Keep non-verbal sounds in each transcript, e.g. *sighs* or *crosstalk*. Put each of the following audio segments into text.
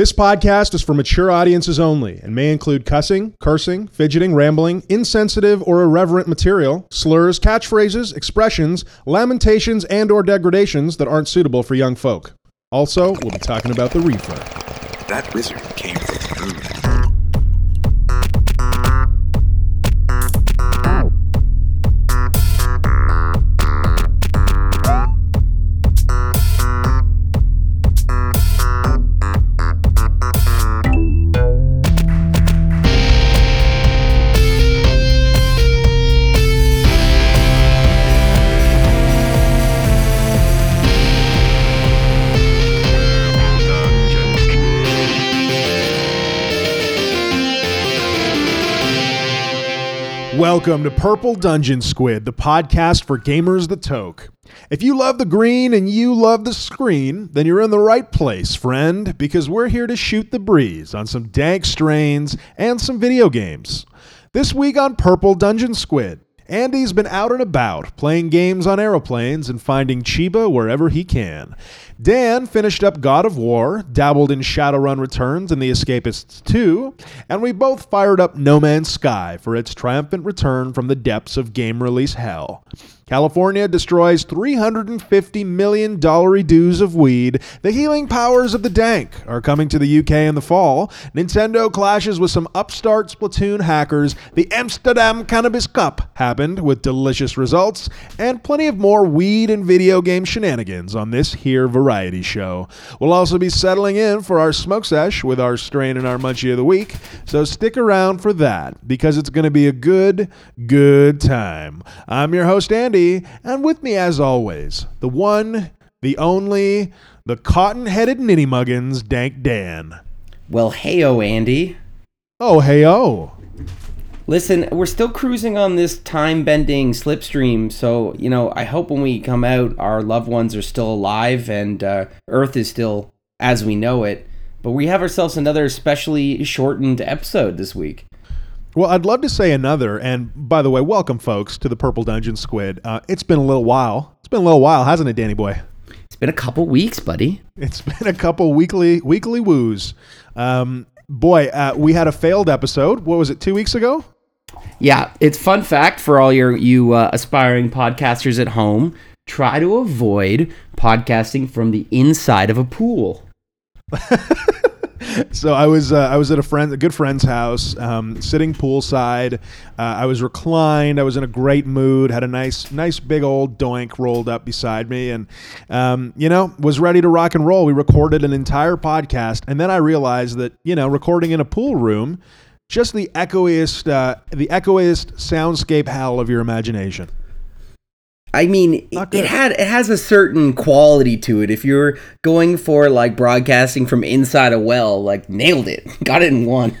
This podcast is for mature audiences only and may include cussing, cursing, fidgeting, rambling, insensitive or irreverent material, slurs, catchphrases, expressions, lamentations, and or degradations that aren't suitable for young folk. Also, we'll be talking about the reefer. That wizard came Welcome to Purple Dungeon Squid, the podcast for gamers that toke. If you love the green and you love the screen, then you're in the right place, friend, because we're here to shoot the breeze on some dank strains and some video games. This week on Purple Dungeon Squid, Andy's been out and about, playing games on aeroplanes and finding Chiba wherever he can. Dan finished up God of War, dabbled in Shadowrun Returns and The Escapists 2, and we both fired up No Man's Sky for its triumphant return from the depths of game release hell. California destroys $350 million dues of weed. The healing powers of the dank are coming to the UK in the fall. Nintendo clashes with some upstart Splatoon hackers. The Amsterdam Cannabis Cup happened with delicious results, and plenty of more weed and video game shenanigans on this here variety show. We'll also be settling in for our smoke sesh with our strain and our munchie of the week, so stick around for that because it's going to be a good, good time. I'm your host, Andy and with me, as always, the one, the only, the cotton headed ninny muggins, Dank Dan. Well, heyo, Andy. Oh, hey, oh. Listen, we're still cruising on this time bending slipstream, so, you know, I hope when we come out, our loved ones are still alive and uh, Earth is still as we know it. But we have ourselves another specially shortened episode this week. Well, I'd love to say another. And by the way, welcome, folks, to the Purple Dungeon Squid. Uh, it's been a little while. It's been a little while, hasn't it, Danny boy? It's been a couple weeks, buddy. It's *laughs* been a couple weekly weekly woos. Um, boy, uh, we had a failed episode. What was it? Two weeks ago. Yeah, it's fun fact for all your you uh, aspiring podcasters at home. Try to avoid podcasting from the inside of a pool. *laughs* so I was uh, I was at a friend, a good friend's house, um, sitting poolside. Uh, I was reclined. I was in a great mood. Had a nice, nice big old doink rolled up beside me, and um, you know was ready to rock and roll. We recorded an entire podcast, and then I realized that you know recording in a pool room, just the echoiest, uh, the echoiest soundscape hell of your imagination. I mean, it had it has a certain quality to it. If you're going for like broadcasting from inside a well, like nailed it, *laughs* got it in one.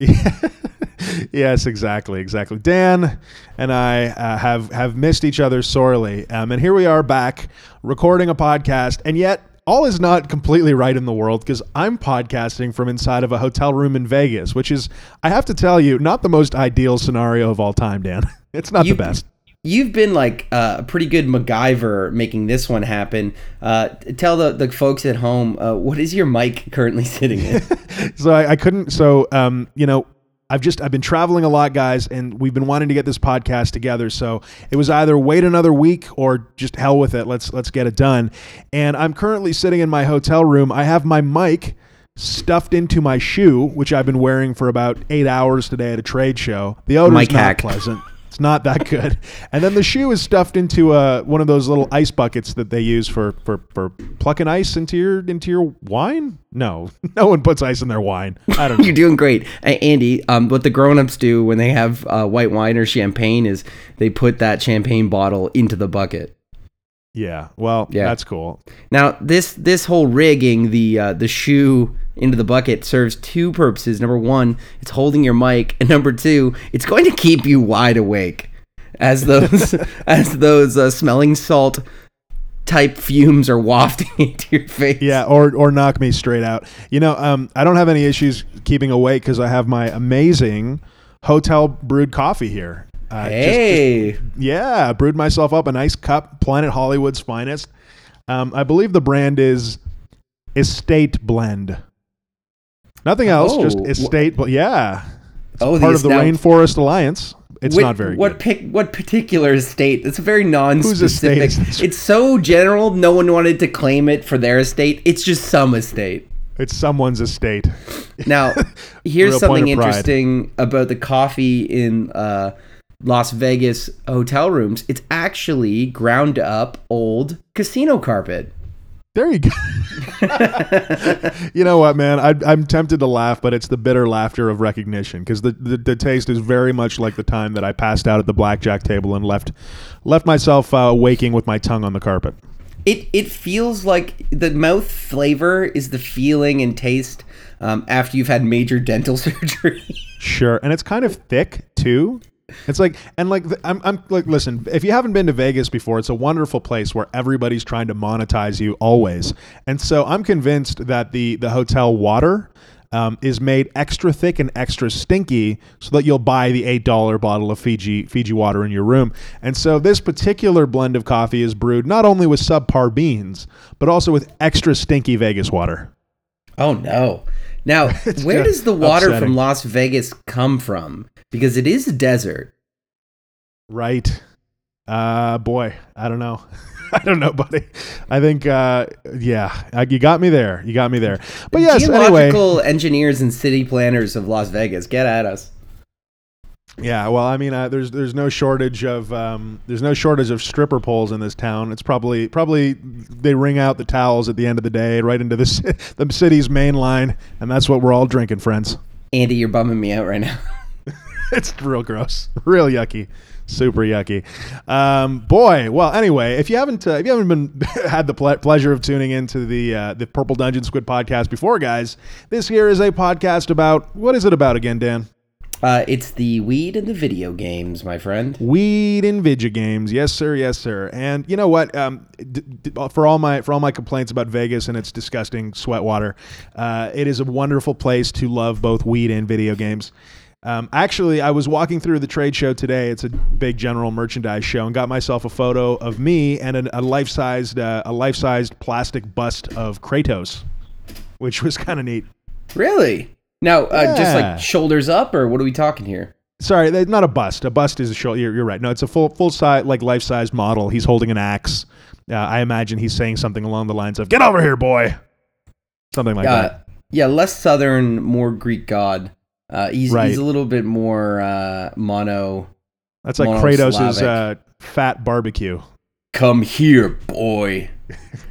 Yeah. *laughs* *laughs* yes, exactly, exactly. Dan and I uh, have have missed each other sorely, um, and here we are back recording a podcast, and yet all is not completely right in the world because I'm podcasting from inside of a hotel room in Vegas, which is, I have to tell you, not the most ideal scenario of all time, Dan. It's not you, the best you've been like uh, a pretty good MacGyver making this one happen. Uh, tell the, the folks at home uh, what is your mic currently *laughs* sitting in? *laughs* so I, I, couldn't. So um, you know. I've just I've been traveling a lot, guys, and we've been wanting to get this podcast together. So it was either wait another week or just hell with it. Let's let's get it done. And I'm currently sitting in my hotel room. I have my mic stuffed into my shoe, which I've been wearing for about eight hours today at a trade show. The odor's mic not hack. pleasant. *laughs* It's not that good. *laughs* And then the shoe is stuffed into uh, one of those little ice buckets that they use for, for, for plucking ice into your into your wine. No, *laughs* no one puts ice in their wine. I don't. *laughs* know. You're doing great, Andy. Um, what the grown-ups do when they have uh, white wine or champagne is they put that champagne bottle into the bucket. Yeah. Well, yeah. that's cool. Now this this whole rigging the uh, the shoe into the bucket serves two purposes. Number one, it's holding your mic, and *laughs* number two, it's going to keep you wide awake as those *laughs* as those uh, smelling salt type fumes are wafting *laughs* into your face. Yeah, or or knock me straight out. You know, um, I don't have any issues keeping awake because I have my amazing hotel brewed coffee here. Uh, hey, just, just, yeah, brewed myself up a nice cup, Planet Hollywood's finest. Um, I believe the brand is Estate Blend. Nothing else, just Oh, wh- estate. But yeah, it's Oh, part the of the now- Rainforest Alliance. It's Wh- not very what good. pic- what particular estate? It's a very non-specific. It's so general. No one wanted to claim it for their estate. It's just some estate. It's someone's estate. Now, *laughs* here's something interesting about the coffee in uh, Las Vegas hotel rooms. It's actually ground up old casino carpet. There you go. you know what, man? I, I'm tempted to laugh, but it's the bitter laughter of recognition because the, the the taste is very much like the time that I passed out at the blackjack table and left left myself uh, waking with my tongue on the carpet. It it feels like the mouth flavor is the feeling and taste um, after you've had major dental *laughs* surgery. Sure, and it's kind of thick too. It's like and like I'm I'm like listen, if you haven't been to Vegas before, it's a wonderful place where everybody's trying to monetize you always. And so I'm convinced that the the hotel water um, is made extra thick and extra stinky so that you'll buy the eight dollar bottle of Fiji Fiji water in your room. And so this particular blend of coffee is brewed not only with subpar beans, but also with extra stinky Vegas water. Oh no! Now, *laughs* where does the water upsetting. from Las Vegas come from? Because it is a desert. Right. Uh boy, I don't know. *laughs* I don't know, buddy. I think uh yeah, uh, you got me there. You got me there. But yes, anyway. Geological engineers and city planners of Las Vegas, get at us. Yeah, well, I mean, uh, there's there's no shortage of um, there's no shortage of stripper poles in this town. It's probably probably they wring out the towels at the end of the day right into the the city's main line, and that's what we're all drinking, friends. Andy, you're bumming me out right now. *laughs* it's real gross, real yucky, super yucky. Um, boy, well, anyway, if you haven't uh, if you haven't been *laughs* had the ple- pleasure of tuning into the uh, the Purple Dungeon Squid podcast before, guys, this here is a podcast about what is it about again, Dan? Uh, it's the weed and the video games, my friend. Weed and video games, yes sir, yes sir. And you know what? Um, d- d- for all my for all my complaints about Vegas and its disgusting sweat water, uh, it is a wonderful place to love both weed and video games. Um, actually, I was walking through the trade show today. It's a big general merchandise show, and got myself a photo of me and an, a life sized uh, a life sized plastic bust of Kratos, which was kind of neat. Really? Now, uh, just like shoulders up, or what are we talking here? Sorry, not a bust. A bust is a shoulder. You're, you're right. No, it's a full full size like life size model. He's holding an axe. Uh, I imagine he's saying something along the lines of "Get over here, boy," something like Uh, that. yeah, less southern, more Greek god. Uh, he's, Right. he's a little bit more uh, mono. That's like. Kratos' uh, fat barbecue. Come here, boy.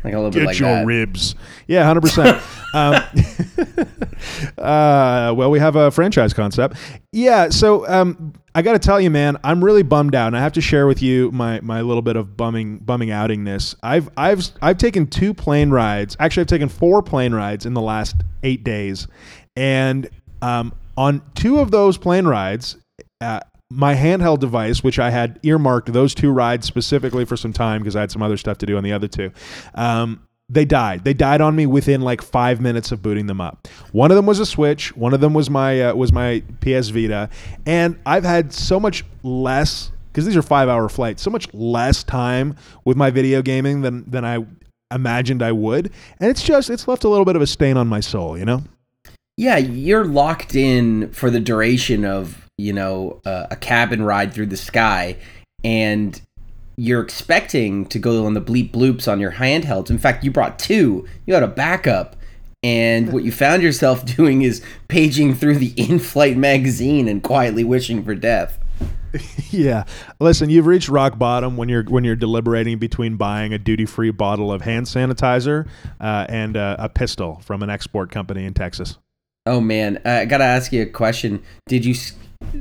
Like a little bit Get like your that. ribs. Yeah, hundred percent. Um, *laughs* uh, well, we have a franchise concept. Yeah, so um, I got to tell you, man, I'm really bummed out, and I have to share with you my my little bit of bumming bumming outingness. I've I've I've taken two plane rides. Actually, I've taken four plane rides in the last eight days, and um, on two of those plane rides. Uh, my handheld device, which I had earmarked those two rides specifically for some time because I had some other stuff to do on the other two, um, they died. They died on me within like five minutes of booting them up. One of them was a Switch. One of them was my uh, was my PS Vita, and I've had so much less because these are five hour flights. So much less time with my video gaming than than I imagined I would, and it's just it's left a little bit of a stain on my soul. You know. Yeah, you're locked in for the duration of you know uh, a cabin ride through the sky, and you're expecting to go on the bleep bloops on your handhelds. In fact, you brought two. You had a backup, and what you found yourself *laughs* doing is paging through the in-flight magazine and quietly wishing for death. *laughs* Yeah. Listen, you've reached rock bottom when you're when you're deliberating between buying a duty free bottle of hand sanitizer uh, and uh, a pistol from an export company in Texas. Oh man, uh, I gotta ask you a question. Did you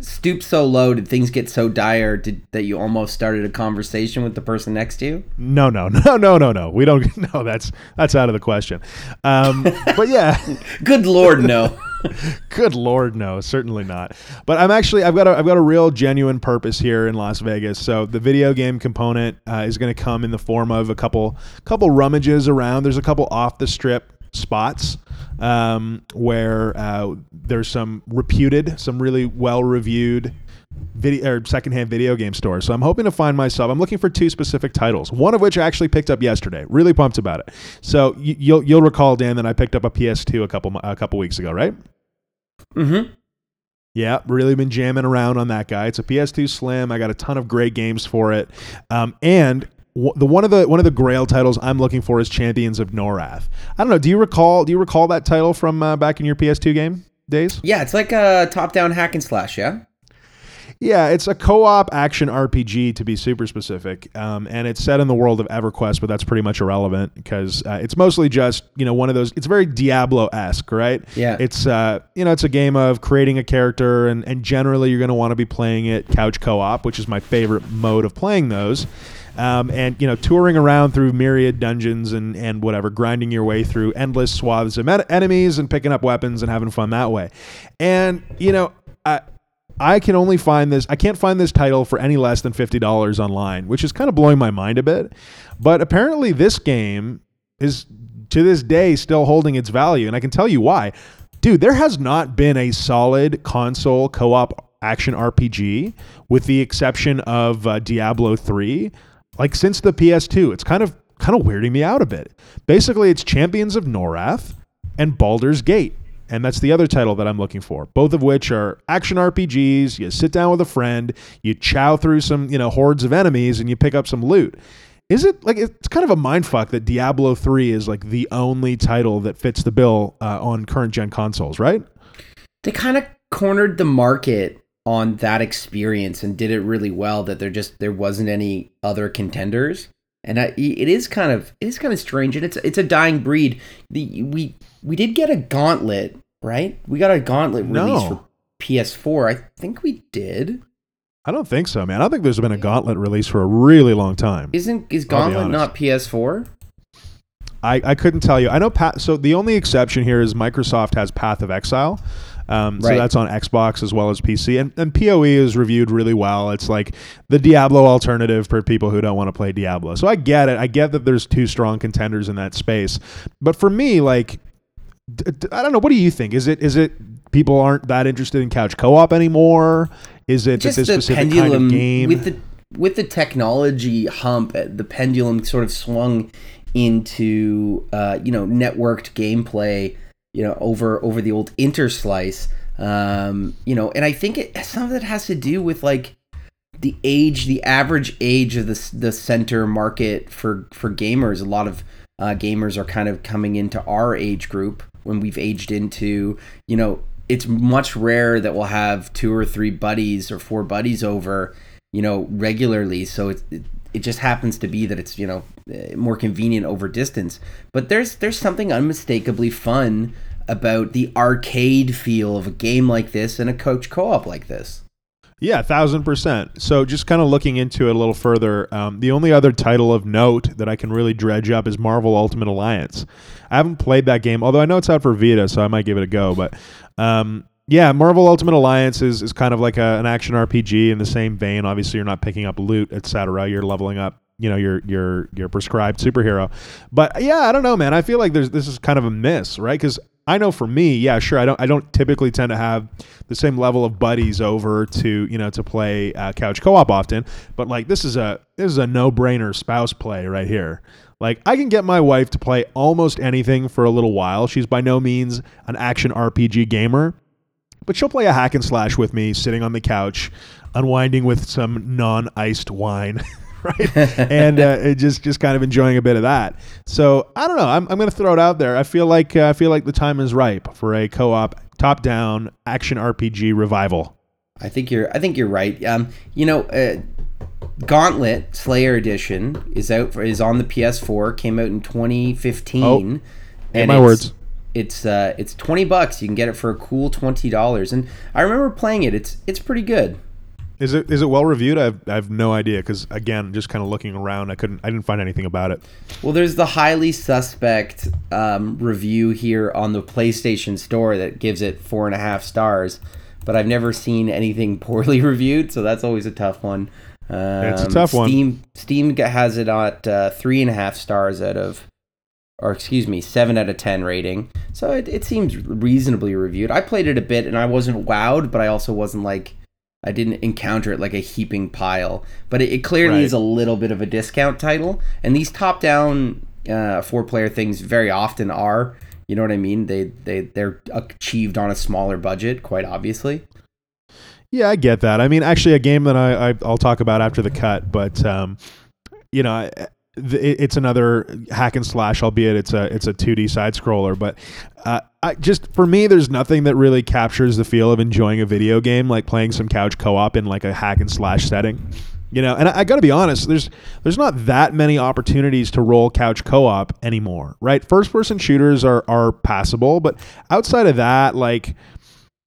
stoop so low? Did things get so dire did, that you almost started a conversation with the person next to you? No, no, *laughs* no, no, no, no. We don't. *laughs* No, that's that's out of the question. Um, but yeah, *laughs* Good lord, no. good lord, no, certainly not. But I'm actually I've got a I've got a real genuine purpose here in Las Vegas. So the video game component uh, is going to come in the form of a couple couple rummages around. There's a couple off the strip spots um, where uh, there's some reputed, some really well reviewed video or secondhand video game stores. So I'm hoping to find myself. I'm looking for two specific titles. One of which I actually picked up yesterday. Really pumped about it. So you, you'll you'll recall Dan that I picked up a PS2 a couple a couple weeks ago, right? Mm-hmm. Yeah, really been jamming around on that guy. It's a PS2 Slim. I got a ton of great games for it, um, and the one of the one of the Grail titles I'm looking for is Champions of Norrath. I don't know. Do you recall? Do you recall that title from uh, back in your PS2 game days? Yeah, it's like a top-down hack and slash. Yeah. Yeah, it's a co-op action RPG to be super specific, um, and it's set in the world of EverQuest, but that's pretty much irrelevant because uh, it's mostly just you know one of those. It's very Diablo-esque, right? Yeah. It's uh, you know it's a game of creating a character, and and generally you're going to want to be playing it couch co-op, which is my favorite mode of playing those. Um, and you know, touring around through myriad dungeons and and whatever, grinding your way through endless swaths of en- enemies and picking up weapons and having fun that way. And you know, I I can only find this. I can't find this title for any less than fifty dollars online, which is kind of blowing my mind a bit. But apparently, this game is to this day still holding its value, and I can tell you why. Dude, there has not been a solid console co-op action RPG, with the exception of uh, Diablo three, like since the PS2. It's kind of kind of weirding me out a bit. Basically, it's Champions of Norrath and Baldur's Gate and that's the other title that I'm looking for. Both of which are action RPGs. You sit down with a friend, you chow through some, you know, hordes of enemies, and you pick up some loot. Is it like it's kind of a mind fuck that Diablo 3 is like the only title that fits the bill uh, on current gen consoles, right? They kind of cornered the market on that experience and did it really well. That there just there wasn't any other contenders, and I, it is kind of it is kind of strange, and it's it's a dying breed. The we we did get a gauntlet, right? We got a gauntlet No. release for PS4. I think we did. I don't think so, man. I don't think there's been a Gauntlet release for a really long time. Isn't is Gauntlet not PS4? I, I couldn't tell you. I know. Path, so the only exception here is Microsoft has Path of Exile. Um, So that's on Xbox as well as PC, and, and PoE is reviewed really well. It's like the Diablo alternative for people who don't want to play Diablo. So I get it. I get that there's two strong contenders in that space, but for me, like, d- d- I don't know. What do you think? Is it is it people aren't that interested in couch co-op anymore? Is it Just that this the specific pendulum kind of game? with the with the technology hump, uh, the pendulum sort of swung into uh, you know networked gameplay. You know over over the old interslice. Um, you know, and I think it some of it has to do with like the age, the average age of the the center market for for gamers. A lot of uh, gamers are kind of coming into our age group when we've aged into. You know, it's much rare that we'll have two or three buddies or four buddies over. You know, regularly. So it it, it just happens to be that it's you know eh, more convenient over distance. But there's there's something unmistakably fun about the arcade feel of a game like this and a coach co-op like this. Yeah, thousand percent. So just kind of looking into it a little further, um, the only other title of note that I can really dredge up is Marvel Ultimate Alliance. I haven't played that game, although I know it's out for Vita, so I might give it a go. But um, yeah, Marvel Ultimate Alliance is, is kind of like a, an action RPG in the same vein. Obviously, you're not picking up loot, etc. You're leveling up. You know your your your prescribed superhero, but yeah, I don't know, man. I feel like there's this is kind of a miss, right? Because I know for me, yeah, sure. I don't I don't typically tend to have the same level of buddies over to you know to play uh, couch co-op often, but like this is a this is a no brainer spouse play right here. Like I can get my wife to play almost anything for a little while. She's by no means an action RPG gamer, but she'll play a hack and slash with me, sitting on the couch, unwinding with some non-iced wine. *laughs* right *laughs* and uh, just just kind of enjoying a bit of that so i don't know i'm, I'm gonna throw it out there i feel like uh, i feel like the time is ripe for a co-op top-down action rpg revival I think you're. I think you're right. Um, you know, uh, Gauntlet Slayer Edition is out. For, is on the PS4. Came out in 2015. Oh, and my words. It's uh, it's 20 bucks. You can get it for a cool twenty dollars. And I remember playing it. It's it's pretty good. is it is it well reviewed i have, I have no idea because again just kind of looking around i couldn't i didn't find anything about it Well, there's the highly suspect um, review here on the PlayStation Store that gives it four and a half stars, but I've never seen anything *laughs* poorly reviewed, so that's always a tough one. Um, It's a tough one. Steam Steam has it at uh, three and a half stars out of, or excuse me, seven out of ten rating. So it, it seems reasonably reviewed. I played it a bit and I wasn't wowed, but I also wasn't like. I didn't encounter it like a heaping pile, but it, it clearly Right. is a little bit of a discount title. And these top-down uh, four-player things very often are, You know what I mean? They they they're achieved on a smaller budget, quite obviously. Yeah, I get that. I mean, actually, a game that I, I I'll talk about after the cut, but um, you know, I- it's another hack and slash, albeit it's a it's a 2D side scroller. But uh, I just for me, there's nothing that really captures the feel of enjoying a video game like playing some couch co-op in like a hack and slash setting. You know, and I, I got to be honest. There's there's not that many opportunities to roll couch co-op anymore, right? First-person shooters are are passable, but outside of that, like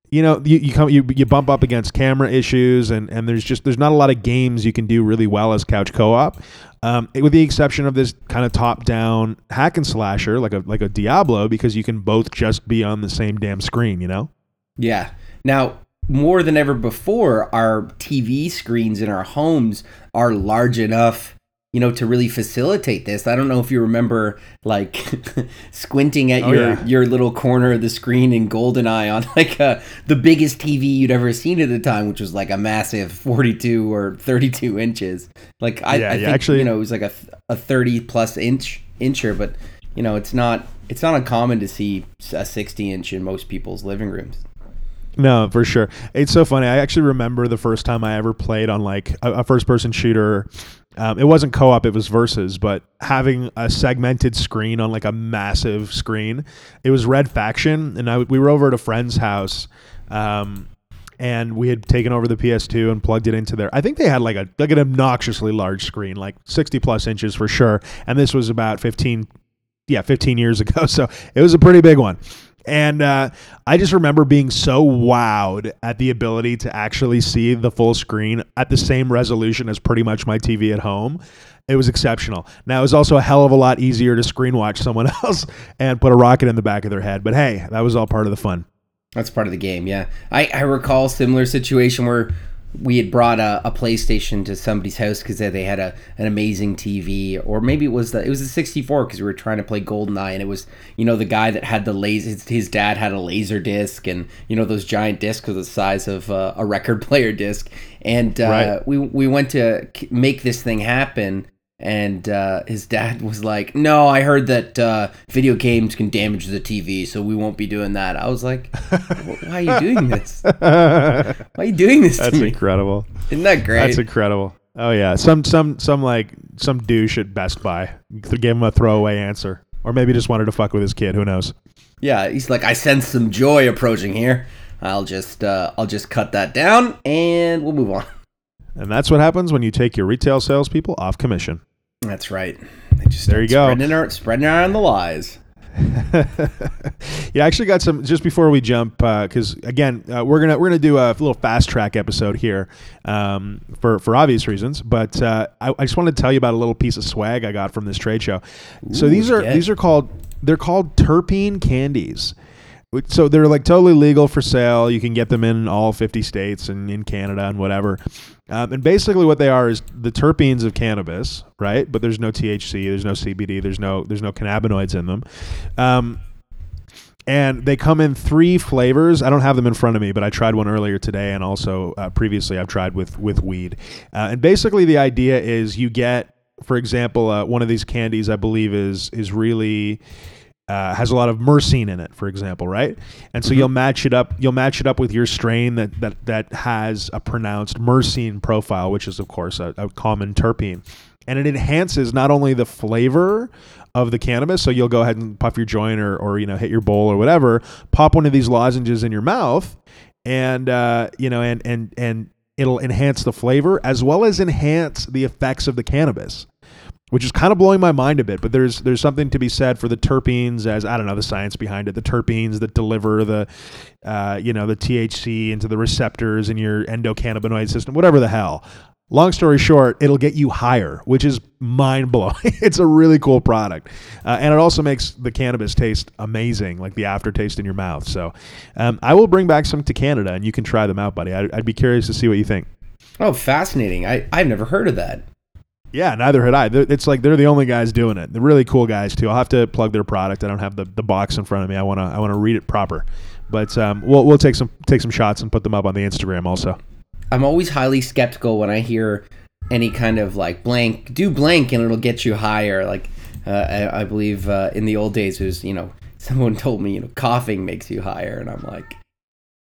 you know you, you come you, you bump up against camera issues and and there's just there's not a lot of games you can do really well as couch co-op um, with the exception of this kind of top down hack and slasher like a like a diablo because you can both just be on the same damn screen you know Yeah. Now, more than ever before, our TV screens in our homes are large enough, you know, to really facilitate this. I don't know if you remember, like, *laughs* squinting at Oh, your yeah. your little corner of the screen in GoldenEye on like uh, the biggest TV you'd ever seen at the time, which was like a massive 42 or 32 inches. Like, I, Yeah, I yeah, think actually- you know it was like a a 30 plus inch incher, but you know, it's not it's not uncommon to see a 60 inch in most people's living rooms. No, for sure. It's so funny. I actually remember the first time I ever played on like a, a first-person shooter. Um, it wasn't co-op; it was versus. But having a segmented screen on like a massive screen, it was Red Faction, and I we were over at a friend's house. Um, and we had taken over the PS2 and plugged it into there. I think they had like a like an obnoxiously large screen, like 60 plus inches for sure. And this was about 15 yeah, 15 years *laughs* ago. So it was a pretty big one. And uh, I just remember being so wowed at the ability to actually see the full screen at the same resolution as pretty much my TV at home. It was exceptional. Now, it was also a hell of a lot easier to screen watch someone *laughs* else and put a rocket in the back of their head. But hey, that was all part of the fun. That's part of the game, yeah. I, I recall similar situation where we had brought a, a PlayStation to somebody's house because they had a an amazing TV, or maybe it was the it was a 64 because we were trying to play GoldenEye, and it was you know the guy that had the laser. His, his dad had a laser disc, and you know those giant discs are the size of uh, a record player disc, and uh, Right. we we went to make this thing happen. And uh, his dad *laughs* was like, "No, I heard that uh, video games can damage the TV, so we won't be doing that." I was like, "Why are you doing this? Why are you doing this That's to me? incredible. Isn't that great?" That's incredible. Oh yeah, some some some like some douche at Best Buy gave him a throwaway answer, or maybe just wanted to fuck with his kid. Who knows? yeah, he's like, "I sense some joy approaching here. I'll just, uh, I'll just cut that down, and we'll move on." And that's what happens when you take your retail salespeople off commission. That's right. They just There you go. Spreading, ar- spreading around the lies. *laughs* yeah, I actually got some just before we jump because again uh, we're gonna we're gonna do a little fast track episode here um, for for obvious reasons. But uh, I, I just wanted to tell you about a little piece of swag I got from this trade show. so these are yeah. these are called they're called terpene candies. So they're like totally legal for sale. You can get them in all 50 states and in Canada and whatever. Um, and basically, what they are is the terpenes of cannabis, right? But there's no THC, there's no CBD, there's no there's no cannabinoids in them. Um, and they come in three flavors. I don't have them in front of me, but I tried one earlier today, and also uh, previously I've tried with with weed. Uh, and basically, the idea is you get, for example, uh, one of these candies I believe is is really uh, has a lot of myrcene in it, for example, right? And so you'll match it up. You'll match it up with your strain that that that has a pronounced myrcene profile, which is of course a, a common terpene, and it enhances not only the flavor of the cannabis. So you'll go ahead and puff your joint or or you know hit your bowl or whatever, pop one of these lozenges in your mouth, and uh, you know and and and it'll enhance the flavor as well as enhance the effects of the cannabis which is kind of blowing my mind a bit. But there's there's something to be said for the terpenes, as I don't know the science behind it. The terpenes that deliver the, uh, you know, the THC into the receptors in your endocannabinoid system, whatever the hell. Long story short, it'll get you higher, which is mind blowing. *laughs* it's a really cool product, uh, and it also makes the cannabis taste amazing, like the aftertaste in your mouth. So, um, I will bring back some to Canada, and you can try them out, buddy. I'd, I'd be curious to see what you think. Oh, fascinating! I I've never heard of that. Yeah, neither had I. It's like they're the only guys doing it. They're really cool guys too. I'll have to plug their product. I don't have the, the box in front of me. I wanna I wanna read it proper. But um, we'll we'll take some take some shots and put them up on the Instagram also. I'm always highly skeptical when I hear any kind of like blank, do blank and it'll get you higher. Like uh, I, I believe uh, in the old days it was you know *laughs* someone told me, you know, coughing makes you higher, and I'm like,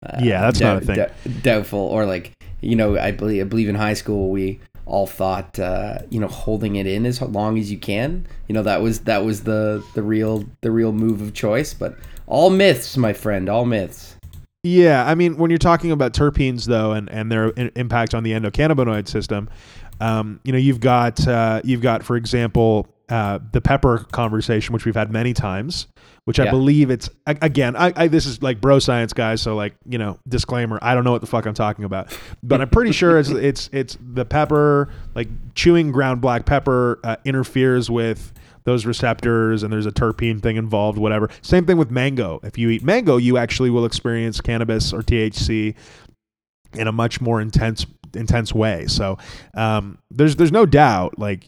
uh, Yeah, that's not a thing. dou- doubtful. Or like, you know, I believe I believe in high school we all thought, uh, you know, holding it in as long as you can. You know, that was that was the the real the real move of choice. But all myths, my friend, all myths. Yeah, I mean, when you're talking about terpenes though, and and their in- impact on the endocannabinoid system, um, you know, you've got uh, you've got, for example, uh, the pepper conversation, which we've had many times, which I believe it's again, I, I this is like bro science guys, so like you know, disclaimer, I don't know what the fuck I'm talking about, but I'm pretty sure it's it's it's the pepper, like chewing ground black pepper uh, interferes with those receptors and there's a terpene thing involved whatever. Same thing with mango. If you eat mango you actually will experience cannabis or thc in a much more intense intense way. So um, there's there's no doubt like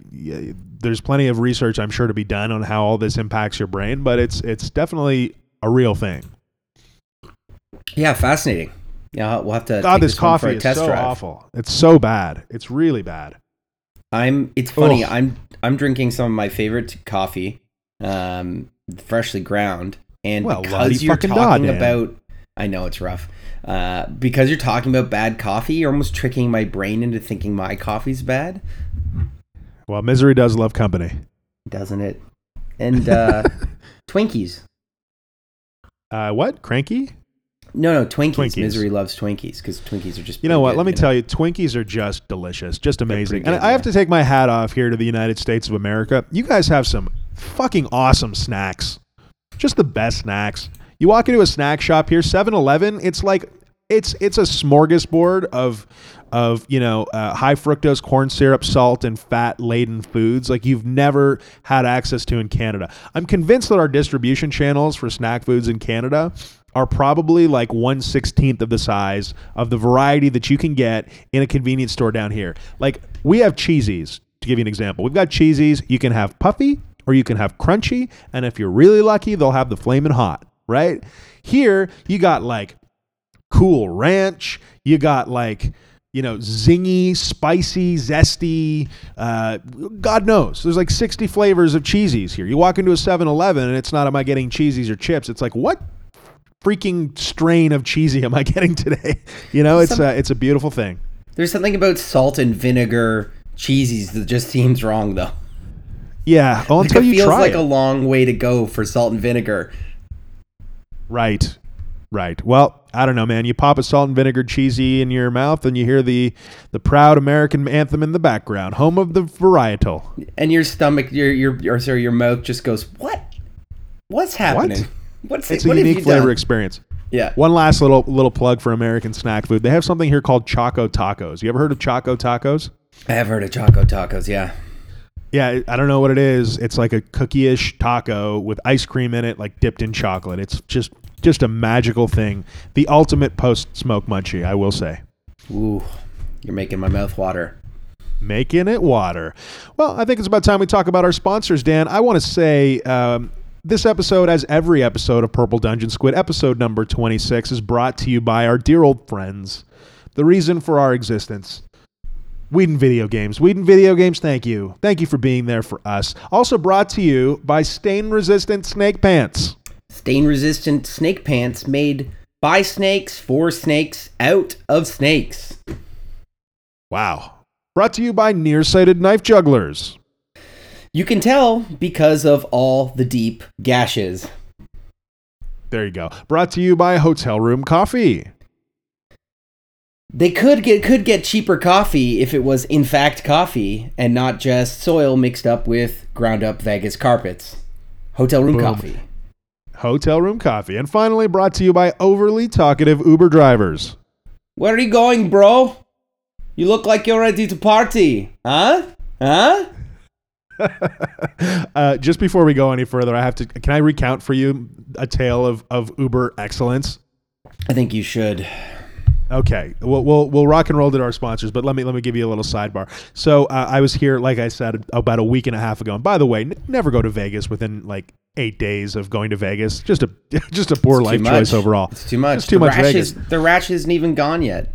there's plenty of research i'm sure to be done on how all this impacts your brain but it's it's definitely a real thing Yeah, fascinating. Yeah, we'll have to. god take this for coffee is test so drive. awful it's so bad it's really bad I'm. It's funny. Ugh. I'm. I'm drinking some of my favorite coffee, um, freshly ground, and Well, because you're talking Dan. about, I know it's rough. Uh, because you're talking about bad coffee, you're almost tricking my brain into thinking my coffee's bad, well misery does love company doesn't it? And uh, *laughs* Twinkies. uh, what cranky No, no, Twinkies. Twinkies. Misery loves Twinkies because Twinkies are just. You know what? good, Let me know? tell you, Twinkies are just delicious, just amazing. pretty and good, I have to take my hat off here to the United States of America. You guys have some fucking awesome snacks. Just the best snacks. You walk into a snack shop here, 7-Eleven, it's like it's it's a smorgasbord of of you know uh, high fructose corn syrup, salt, and fat laden foods like you've never had access to in Canada. I'm convinced that our distribution channels for snack foods in Canada are probably like one sixteenth of the size of the variety that you can get in a convenience store down here. Like we have cheesies. To give you an example, we've got cheesies. You can have puffy or you can have crunchy, and if you're really lucky, they'll have the flaming hot. Right here, you got like cool ranch. You got like, you know, zingy, spicy, zesty. Uh, God knows. There's like 60 flavors of cheesies here. You walk into a 7 Eleven and it's not, am I getting cheesies or chips? It's like, what freaking strain of cheesy am I *laughs* getting today? You know, it's, Some- uh, it's a beautiful thing. There's something about salt and vinegar cheesies that just *laughs* seems wrong, though. Yeah. Well, Like, until it you feels try like it. a long way to go for salt and vinegar. Right. Right. Well, I don't know, man. You pop a salt and vinegar cheesy in your mouth and you hear the the proud American anthem in the background, home of the varietal. and your stomach, your your or sorry, your mouth just goes, "What? What's happening? What's It's it? a What unique flavor done?" experience. Yeah, One last little little plug for American snack food. They have something here called Choco Tacos. You ever heard of Choco Tacos? I have heard of Choco Tacos. Yeah, Yeah, I don't know what it is. It's like a cookie-ish taco with ice cream in it, like dipped in chocolate. It's just just a magical thing. The ultimate post-smoke munchie, I will say. ooh, you're making my mouth water. making it water. Well, I think it's about time we talk about our sponsors, Dan. I want to say um, this episode, as every episode of Purple Dungeon Squid, episode number 26, is brought to you by our dear old friends. The reason for our existence. Weed and Video Games. Weed and Video Games, thank you. Thank you for being there for us. Also brought to you by Stain Resistant Snake Pants. Stain resistant snake pants made by snakes for snakes out of snakes. Wow. Brought to you by Nearsighted Knife Jugglers. You can tell because of all the deep gashes. There you go. Brought to you by Hotel Room Coffee. They could get could get cheaper coffee if it was in fact coffee and not just soil mixed up with ground up Vegas carpets. Hotel room Boom. coffee. Hotel Room Coffee. And finally, brought to you by overly talkative Uber drivers. Where are you going, bro? You look like you're ready to party. Huh? Huh? *laughs* uh, just before we go any further, I have to. Can I recount for you a tale of, of Uber excellence? I think you should. Okay, we'll, we'll we'll rock and roll to our sponsors, but let me let me give you a little sidebar. So uh, I was here, like I said, about a week and a half ago. And by the way, n- never go to Vegas within like eight days of going to Vegas. Just a *laughs* just a poor It's life choice overall. It's too much. It's too the much rash Vegas. Is, the rash isn't even gone yet.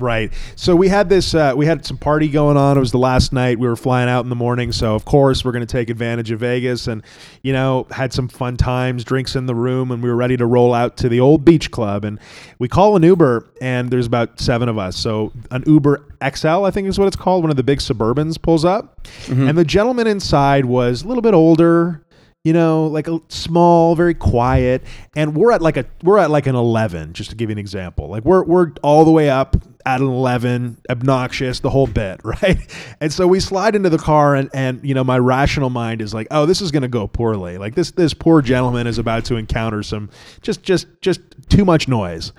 Right. So we had this. Uh, we had some party going on. It was the last night. We were flying out in the morning. So of course we're going to take advantage of Vegas, and you know had some fun times, drinks in the room, and we were ready to roll out to the old beach club. And we call an Uber, and there's about seven of us. So an Uber XL, I think is what it's called. One of the big Suburbans pulls up, and the gentleman inside was a little bit older you know, like a small, very quiet, and we're at like a we're at like an eleven, just to give you an example. Like we're we're all the way up at an eleven, obnoxious, the whole bit, *laughs* right? And so we slide into the car, and and you know, my rational mind is like, oh, this is going to go poorly. Like this this poor gentleman is about to encounter some just just just too much noise.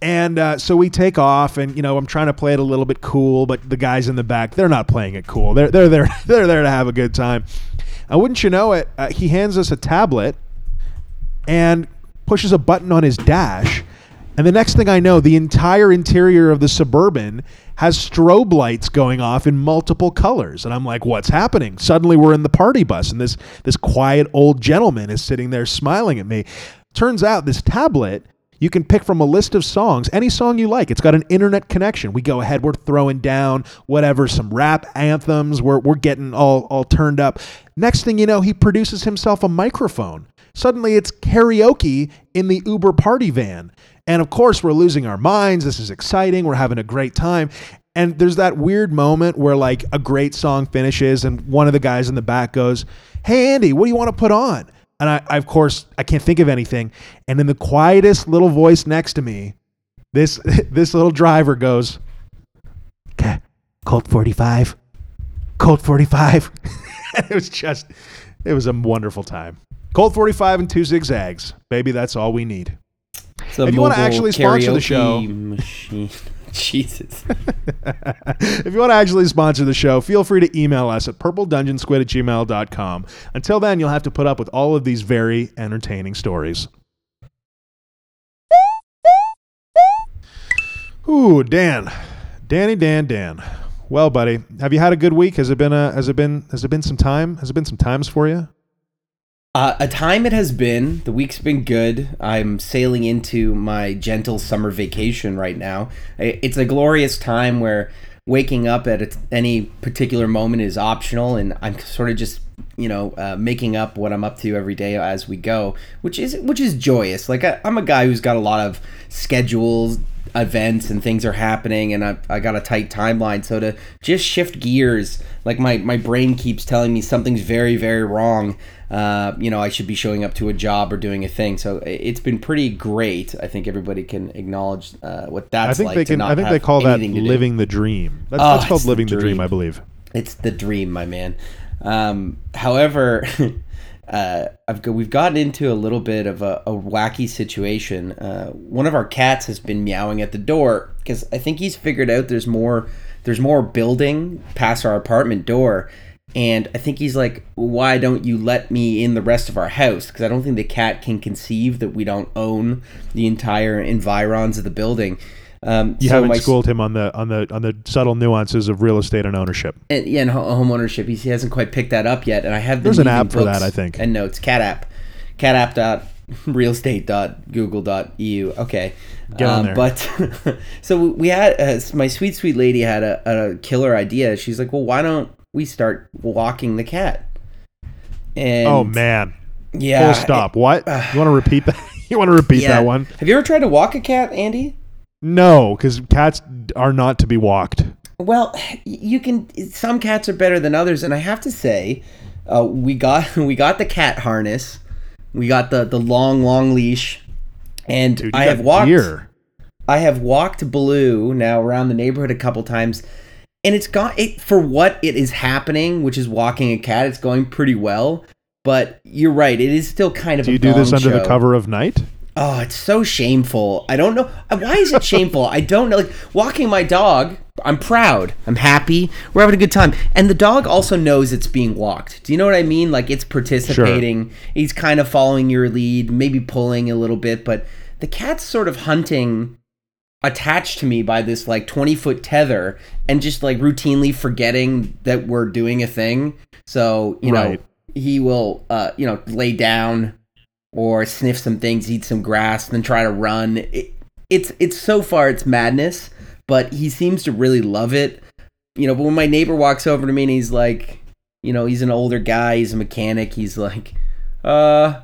And uh, so we take off, and you know I'm trying to play it a little bit cool, but the guys in the back they're not playing it cool. They're they're there *laughs* they're there to have a good time. And wouldn't you know it, uh, he hands us a tablet and pushes a button on his dash. And the next thing I know, the entire interior of the Suburban has strobe lights going off in multiple colors. And I'm like, what's happening? Suddenly we're in the party bus, and this, this quiet old gentleman is sitting there smiling at me. Turns out this tablet you can pick from a list of songs, any song you like. It's got an internet connection. We go ahead, we're throwing down whatever, some rap anthems. We're, we're getting all, all turned up. Next thing you know, he produces himself a microphone. Suddenly it's karaoke in the Uber party van. And of course, we're losing our minds. This is exciting. We're having a great time. And there's that weird moment where, like, a great song finishes, and one of the guys in the back goes, Hey, Andy, what do you want to put on? And I, I, of course, I can't think of anything. And in the quietest little voice next to me, this *laughs* this little driver goes, "Okay, Colt 45, Colt 45." *laughs* it was just, it was a wonderful time. Colt 45 and two zigzags, baby. That's all we need. It's If you wanna actually sponsor the show-. *laughs* *laughs* Jesus. *laughs* if you want to actually sponsor the show, feel free to email us at purpledungeonsquid at gmail.com. Until then, you'll have to put up with all of these very entertaining stories. Ooh, Dan. Danny Dan Dan. Well, buddy, have you had a good week? Has it been a has it been has it been some time? Has it been some times for you? Uh, a time it has been. The week's been good. I'm sailing into my gentle summer vacation right now. It's a glorious time where waking up at any particular moment is optional, and I'm sort of just you know uh, making up what I'm up to every day as we go, which is which is joyous. Like I, I'm a guy who's got a lot of schedules, events, and things are happening, and I, I got a tight timeline. So to just shift gears, like my my brain keeps telling me something's very very wrong uh, you know, I should be showing up to a job or doing a thing. So it's been pretty great. I think everybody can acknowledge uh, what that's I think like. they to can not I think they call that do. living the dream. That's, Oh, that's called it's the living the dream, dream. I believe. It's the dream, my man. Um, however, *laughs* uh, I've go, we've gotten into a little bit of a, a wacky situation. Uh, one of our cats has been meowing at the door because I think he's figured out there's more there's more building past our apartment door. And I think he's like, why don't you let me in the rest of our house? Because I don't think the cat can conceive that we don't own the entire environs of the building. Um, You so haven't my- schooled him on the on the on the subtle nuances of real estate and ownership. and, yeah, and home ownership. He, he hasn't quite picked that up yet, and I have. been There's an app for that, I think. And notes, cat app, catapp.realestate.google.eu. *laughs* Okay, Um, Get on there. But *laughs* so we had uh, my sweet sweet lady had a, a killer idea. She's like, well, why don't we start walking the cat? And oh man. yeah, Full stop. *sighs* What? You want to repeat that? *laughs* You want to repeat Yeah. that one? Have you ever tried to walk a cat, Andy? No, because cats are not to be walked. Well, you can. Some cats are better than others, and I have to say, uh, we got *laughs* we got the cat harness, we got the the long long leash, and Dude, I have walked. I have walked Blue now around the neighborhood a couple times, and it's got it for what it is happening, which is walking a cat. It's going pretty well, but you're right. It is still kind of. Do you do this under the cover of night? Oh, it's so shameful. I don't know. uh, Why is it shameful? I don't know. Like, walking my dog, I'm proud. I'm happy. We're having a good time. And the dog also knows it's being walked. Do you know what I mean? Like, it's participating. He's kind of following your lead, maybe pulling a little bit, but the cat's sort of hunting attached to me by this like 20 foot tether and just like routinely forgetting that we're doing a thing. So, you Right. know, he will, uh, you know, lay down or sniff some things, eat some grass, then try to run. It, it's it's so far it's madness, but he seems to really love it. You know, but when my neighbor walks over to me and he's like, you know, he's an older guy, he's a mechanic, he's like, uh,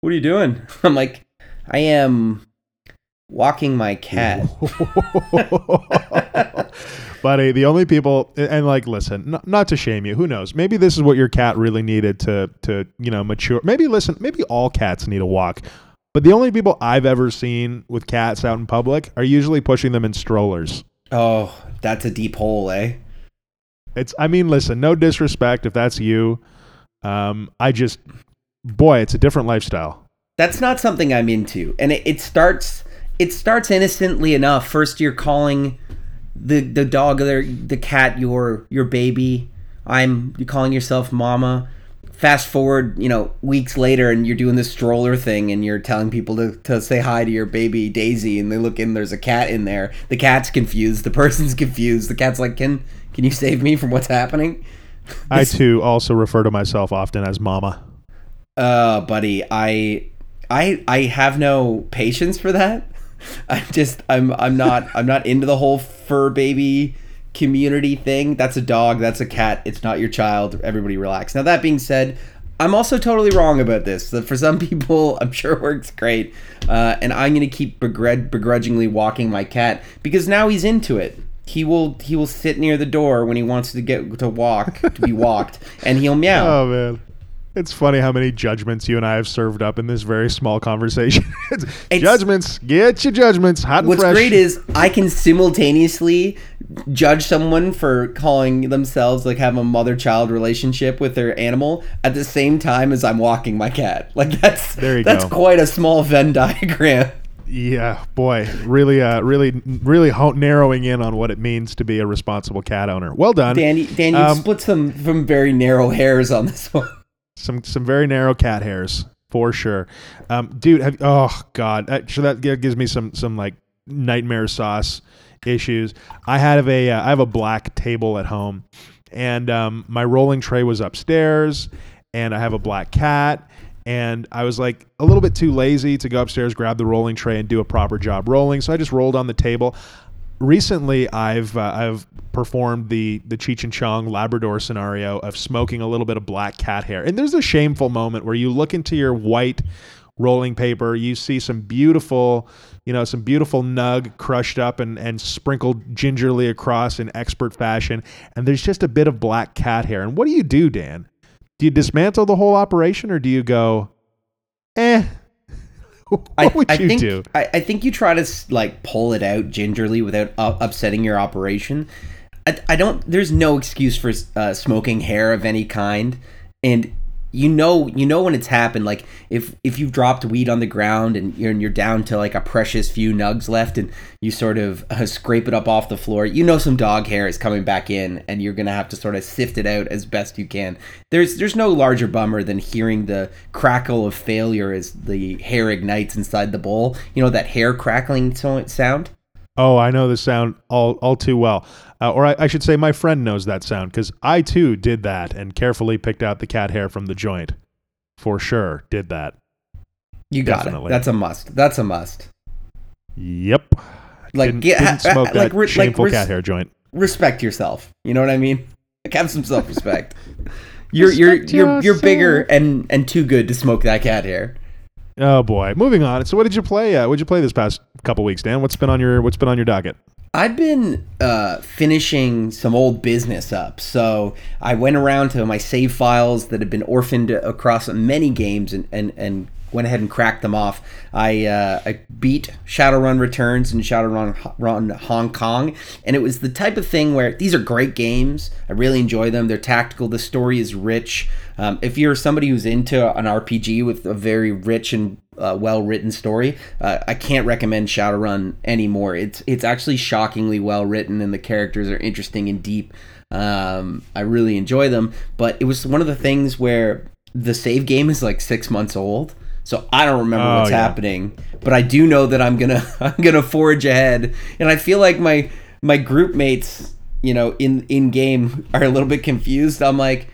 what are you doing? *laughs* I'm like, I am walking my cat. *laughs* Buddy, the only people and like listen, n- not to shame you, who knows? Maybe this is what your cat really needed to to, you know, mature. Maybe listen, maybe all cats need a walk. But the only people I've ever seen with cats out in public are usually pushing them in strollers. Oh, that's a deep hole, eh? It's I mean, listen, no disrespect if that's you. Um I just boy, it's a different lifestyle. That's not something I'm into. And it, it starts it starts innocently enough. First you're calling the the dog or the cat your your baby. I'm you calling yourself mama. Fast forward, you know, weeks later and you're doing this stroller thing and you're telling people to, to say hi to your baby Daisy and they look in there's a cat in there. The cat's confused, the person's *laughs* confused. The cat's like, "Can can you save me from what's happening?" I *laughs* too also refer to myself often as mama. Uh, buddy, I I I have no patience for that. *laughs* I'm just I'm I'm not I'm not into the whole fur baby community thing. That's a dog, that's a cat. It's not your child. Everybody relax. Now that being said, I'm also totally wrong about this. That for some *laughs* people, I'm sure it works great, uh, and I'm gonna keep begrud- begrudgingly walking my cat because now he's into it. He will he will sit near the door when he wants to get to walk to be walked, and he'll *laughs* meow. Oh man. It's funny how many judgments you and I have served up in this very small conversation. *laughs* It's- judgments, get your judgments hot and What's fresh. great is I can simultaneously judge someone for calling themselves like have a mother child relationship with their animal at the same time as I'm walking my cat. *laughs* Like that's There you that's go. quite a small Venn diagram. yeah, boy, really, uh, really, really ho- narrowing in on what it means to be a responsible cat owner. Well done, Danny, Dan, you Um, split some from very narrow hairs on this one. Some some very narrow cat hairs for sure, um, dude. Have, oh god, that, so that gives me some some like nightmare sauce issues. I have a uh, I have a black table at home, and um, my rolling tray was upstairs, and I have a black cat. And I was like a little bit too lazy to go upstairs, grab the rolling tray, and do a proper job rolling. So I just rolled on the table. Recently, I've uh, I've performed the the Cheech and Chong Labrador scenario of smoking a little bit of black cat hair. And there's a shameful moment where you look into your white rolling paper, you see some beautiful, you know, some beautiful nug crushed up and, and sprinkled gingerly across in expert fashion, and there's just a bit of black cat hair. And what do you do, Dan? Do you dismantle the whole operation or do you go, eh? *laughs* what I, would I you think, do? I, I think you try to like pull it out gingerly without u- upsetting your operation. I, I don't. There's no excuse for uh, smoking hair of any kind, and you know you know when it's happened. Like if if you've dropped weed on the ground and you're and you're down to like a precious few nugs left, and you sort of uh, scrape it up off the floor, you know some dog hair is coming back in, and you're gonna have to sort of sift it out as best you can. There's there's no larger bummer than hearing the crackle of failure as the hair ignites inside the bowl. You know that hair crackling sound. Oh, I know the sound all all too well. Uh, or I, I should say, my friend knows that sound because I too did that and carefully picked out the cat hair from the joint. For sure, did that. You got Definitely. it. That's a must. That's a must. Yep. Like, didn't, get- didn't smoke *laughs* ha- that like, re- like, shameful res- cat hair joint. Respect yourself. You know what I mean? Like have some self *laughs* respect. You're you're you're you're bigger and and too good to smoke that cat hair. Oh boy. Moving on. So, what did you play? Uh, what did you play this past couple weeks, Dan? What's been on your What's been on your docket? I've been uh, finishing some old business up. So I went around to my save files that had been orphaned across many games and, and, and went ahead and cracked them off. I, uh, I beat Shadowrun Returns and Shadowrun Run Hong Kong. And it was the type of thing where these are great games. I really enjoy them. They're tactical. The story is rich. Um, if you're somebody who's into an RPG with a very rich and uh, well written story, uh, I can't recommend Shadowrun anymore. It's it's actually shockingly well written, and the characters are interesting and deep. Um, I really enjoy them, but it was one of the things where the save game is like six months old, so I don't remember Oh, what's yeah. happening. But I do know that I'm gonna *laughs* I'm gonna forge ahead, and I feel like my my group mates, you know, in in game are a little bit confused. I'm like,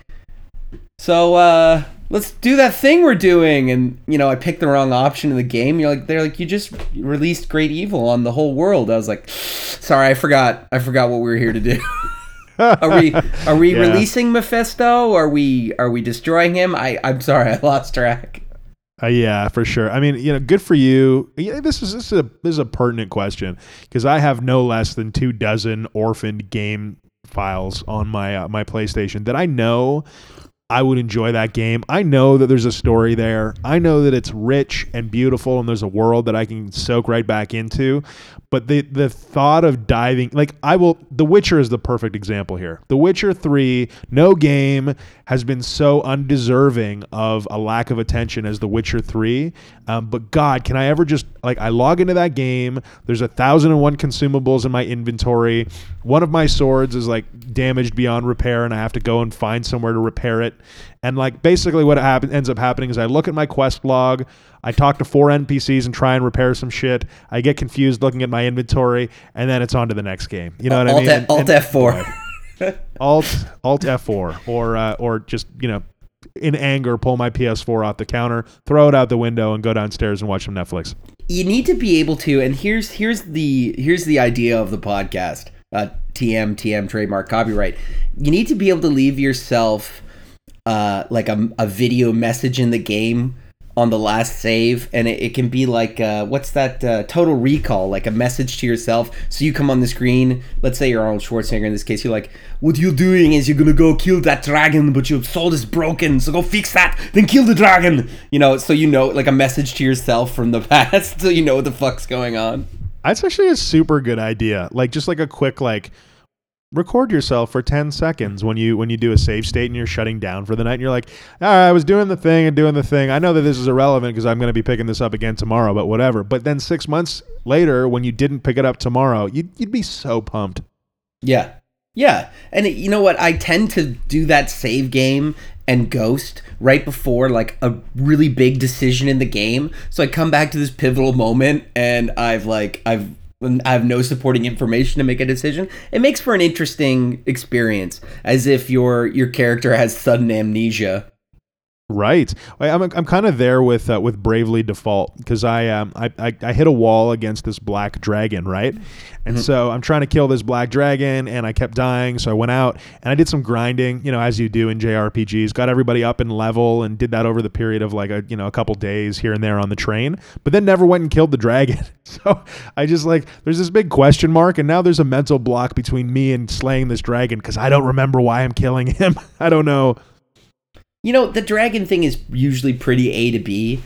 so uh let's do that thing we're doing and you know i picked the wrong option in the game you're like they're like you just released great evil on the whole world i was like *sighs* Sorry, I forgot. I forgot what we were here to do. *laughs* are we are we Yeah. releasing Mephisto? Are we are we destroying him? I I'm sorry, I lost track. Uh, yeah, for sure. I mean, you know, good for you. Yeah, this is this is a this is a pertinent question because I have no less than two dozen orphaned game files on my uh, my PlayStation that I know I would enjoy that game. I know that there's a story there. I know that it's rich and beautiful and there's a world that I can soak right back into. But the the thought of diving like I will The Witcher is the perfect example here. The Witcher 3, no game has been so undeserving of a lack of attention as The Witcher 3. Um, but God, can I ever just like I log into that game, there's a thousand and one consumables in my inventory. One of my swords is like damaged beyond repair and I have to go and find somewhere to repair it. And like basically what happen, ends up happening is I look at my quest log, I talk to four NPCs and try and repair some shit. I get confused looking at my inventory, and then it's on to the next game. You know what I mean? F- And- Alt and- F4. *laughs* Alt Alt F4 or uh, or just you know in anger pull my PS4 off the counter, throw it out the window, and go downstairs and watch some Netflix. you need to be able to and here's here's the here's the idea of the podcast uh, tm tm trademark copyright. You need to be able to leave yourself uh, like a, a video message in the game on the last save and it, it can be like uh, what's that uh, total recall like a message to yourself. So you come on the screen let's say you're arnold schwarzenegger in this case you're like what you're doing is you're gonna go kill that dragon but your sword is broken so go fix that then kill the dragon. You know so you know like a message to yourself from the *laughs* past so you know what the fuck's going on That's actually a super good idea. Like just like a quick like record yourself for 10 seconds when you when you do a save state and you're shutting down for the night and you're like all right i was doing the thing and doing the thing i know that this is irrelevant because i'm going to be picking this up again tomorrow but whatever but then six months later when you didn't pick it up tomorrow you'd, you'd be so pumped Yeah. Yeah. And it, you know what? I tend to do that save game and ghost right before like a really big decision in the game. So I come back to this pivotal moment and I've like I've I have no supporting information to make a decision. It makes for an interesting experience as if your your character has sudden amnesia. Right. I- I'm, I'm kind of there with uh, with Bravely Default because I, um, I, I I hit a wall against this black dragon, right? And so I'm trying to kill this black dragon, and I kept dying. So I went out and I did some grinding, you know, as you do in JRPGs. Got everybody up in level and did that over the period of like a you know a couple days here and there on the train. But then never went and killed the dragon. *laughs* So I just like there's this big question mark, and now there's a mental block between me and slaying this dragon because I don't remember why I'm killing him. *laughs* I don't know. You know, the dragon thing is usually pretty A to B.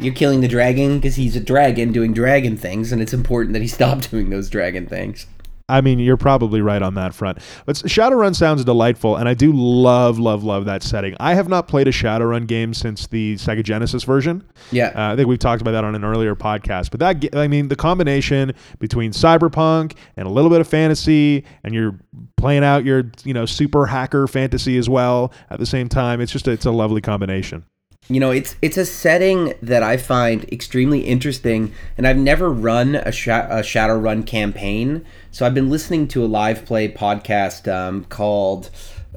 You're killing the dragon because he's a dragon doing dragon things, and it's important that he *laughs* stop doing those dragon things. I mean, you're probably right on that front. But Shadowrun sounds delightful, and I do love, love, love that setting. I have not played a Shadowrun game since the Sega Genesis version. Yeah. Uh, I think we've talked about that on an earlier podcast. But that, I mean, the combination between cyberpunk and a little bit of fantasy, and you're playing out your, you know, super hacker fantasy as well at the same time. It's just, it's a lovely combination. You know, it's it's a setting that I find extremely interesting, and I've never run a, sha- a Shadowrun campaign. So I've been listening to a live play podcast um, called.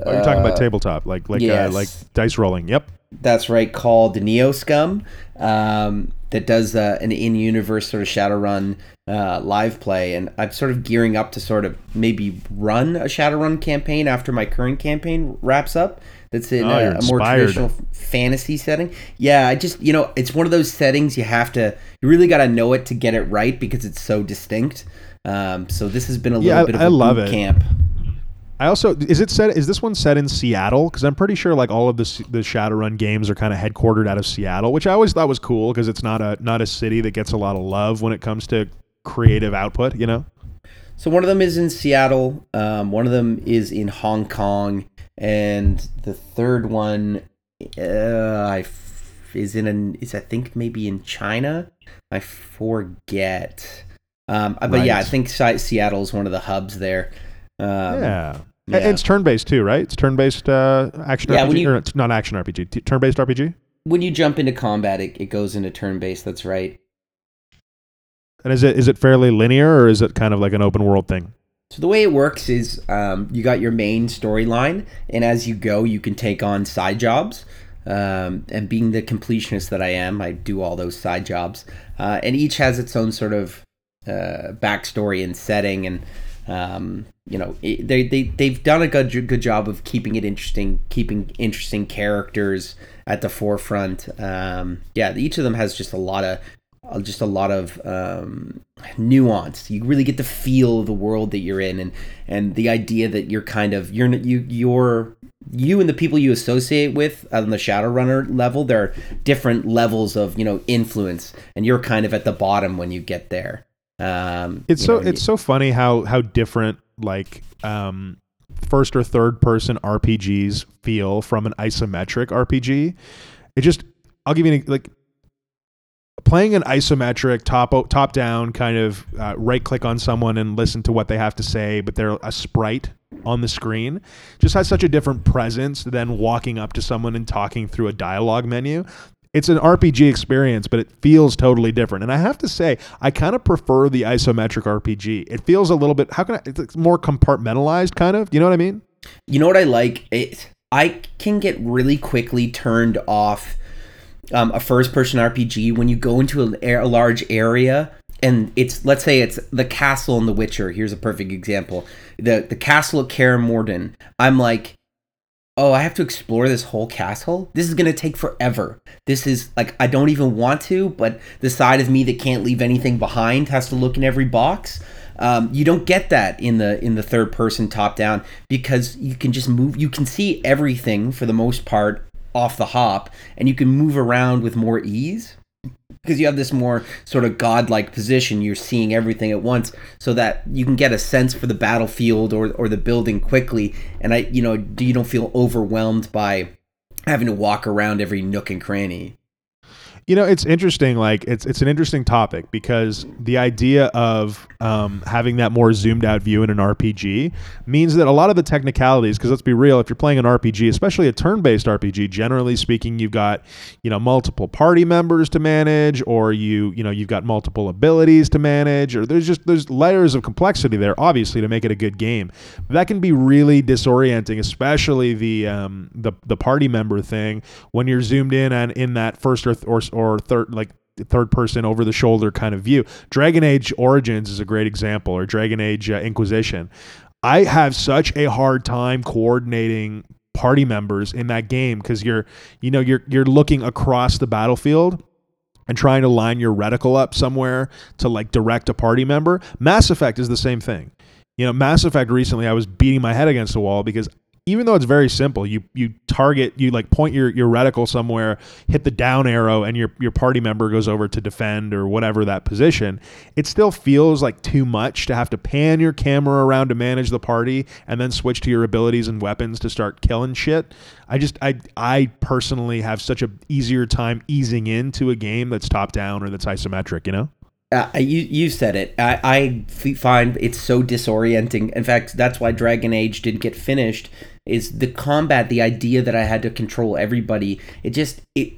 Oh, you're talking about uh, tabletop, like, like, yes. uh, like dice rolling. Yep. That's right, called Neo Scum, um, that does uh, an in-universe sort of Shadowrun uh, live play, and I'm sort of gearing up to sort of maybe run a Shadowrun campaign after my current campaign wraps up. That's in Oh, a, a more traditional fantasy setting. Yeah, I just you know it's one of those settings you have to you really got to know it to get it right because it's so distinct. Um, so this has been a little Yeah, bit of I a love boot it. camp. I also is it set is this one set in Seattle because I'm pretty sure like all of the the Shadowrun games are kind of headquartered out of Seattle, which I always thought was cool because it's not a not a city that gets a lot of love when it comes to creative output. You know, So one of them is in Seattle, um, one of them is in Hong Kong, and the third one uh, I f- is in an is I think maybe in China. I forget. Um, uh, but yeah, I think Seattle is one of the hubs there. Um, yeah. yeah. And it's turn based too, right? It's turn based uh, action Yeah, RPG. you- or it's not action RPG, t- turn based RPG. When you jump into combat, it, it goes into turn based. That's right. And is it is it fairly linear or is it kind of like an open world thing? So the way it works is um, you got your main storyline, and as you go, you can take on side jobs. Um, and being the completionist that I am, I do all those side jobs, uh, and each has its own sort of uh, backstory and setting, and um, you know it, they they they've done a good good job of keeping it interesting, keeping interesting characters at the forefront. Um, yeah, each of them has just a lot of just a lot of um, nuance. You really get to feel the world that you're in, and and the idea that you're kind of you're you you're you and the people you associate with on the Shadowrunner level. There are different levels of you know influence, and you're kind of at the bottom when you get there. Um, It's so know, it's so funny how how different like um first or third person RPGs feel from an isometric RPG. It just I'll give you an, like playing an isometric top top down kind of uh, right click on someone and listen to what they have to say, but they're a sprite on the screen just has such a different presence than walking up to someone and talking through a dialogue menu it's an RPG experience, but it feels totally different. And I have to say, I kind of prefer the isometric RPG. It feels a little bit how can I it's more compartmentalized kind of. You know what I mean? You know what I like? It I can get really quickly turned off um, a first person RPG when you go into a, a large area and it's let's say it's the castle in The Witcher. Here's a perfect example. The the castle of Kaer Morhen. I'm like oh, I have to explore this whole castle. This is to take forever. This is like, I don't even want to, but the side of me that can't leave anything behind has to look in every box. Um, you don't get that in the in the third person top down because you can just move. You can see everything for the most part off the hop, and you can move around with more ease. Because you have this more sort of godlike position you're seeing everything at once so that you can get a sense for the battlefield or, or the building quickly. And i you know you don't feel overwhelmed by having to walk around every nook and cranny You know, it's interesting. Like, it's it's an interesting topic because the idea of um, having that more zoomed out view in an RPG means that a lot of the technicalities. Because let's be real, if you're playing an RPG, especially a turn-based RPG, generally speaking, you've got you know multiple party members to manage, or you you know you've got multiple abilities to manage, or there's just there's layers of complexity there, obviously, to make it a good game. But that can be really disorienting, especially the um, the the party member thing when you're zoomed in and in that first or or, or third like third person over the shoulder kind of view. Dragon Age Origins is a great example, or Dragon Age uh, Inquisition. I have such a hard time coordinating party members in that game because you're you know you're you're looking across the battlefield and trying to line your reticle up somewhere to like direct a party member. Mass Effect is the same thing. You know, Mass Effect recently I was beating my head against the wall because even though it's very simple, you you target you like point your your reticle somewhere, hit the down arrow, and your your party member goes over to defend or whatever that position. It still feels like too much to have to pan your camera around to manage the party and then switch to your abilities and weapons to start killing shit. I just I I personally have such a easier time easing into a game that's top down or that's isometric. You know. Uh, you you said it. I, I find it's so disorienting. In fact, that's why Dragon Age didn't get finished. Is the combat the idea that I had to control everybody? It just it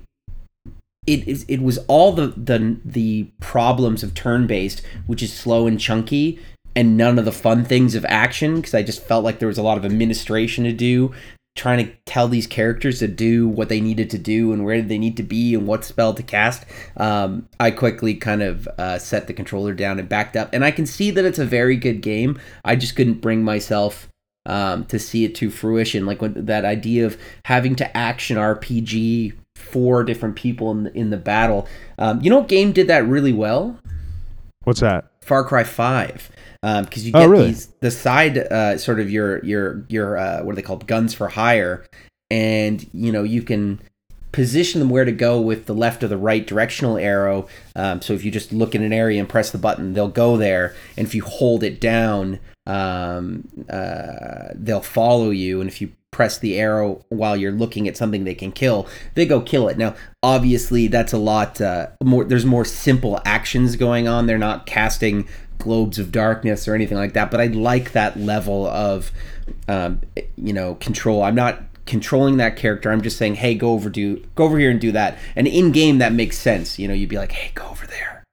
it it was all the the the problems of turn based, which is slow and chunky, and none of the fun things of action. Because I just felt like there was a lot of administration to do, trying to tell these characters to do what they needed to do and where they need to be and what spell to cast. Um, I quickly kind of uh, set the controller down and backed up, and I can see that it's a very good game. I just couldn't bring myself um, to see it to fruition. Like when, that idea of having to action RPG four different people in the, in the battle. Um, you know, what game did that really well. What's that? Far Cry Five, because you Oh, get really? these the side uh, sort of your your your uh, what are they called guns for hire, and you know you can position them where to go with the left or the right directional arrow. Um, so if you just look in an area and press the button, they'll go there, and if you hold it down, um, uh, they'll follow you, and if you press the arrow while you're looking at something they can kill, they go kill it. Now, obviously, that's a lot uh, more. There's more simple actions going on. They're not casting globes of darkness or anything like that. But I like that level of, um, you know, control. I'm not controlling that character. I'm just saying, hey, go over do go over here and do that. And in game, that makes sense. You know, you'd be like, hey, go over there.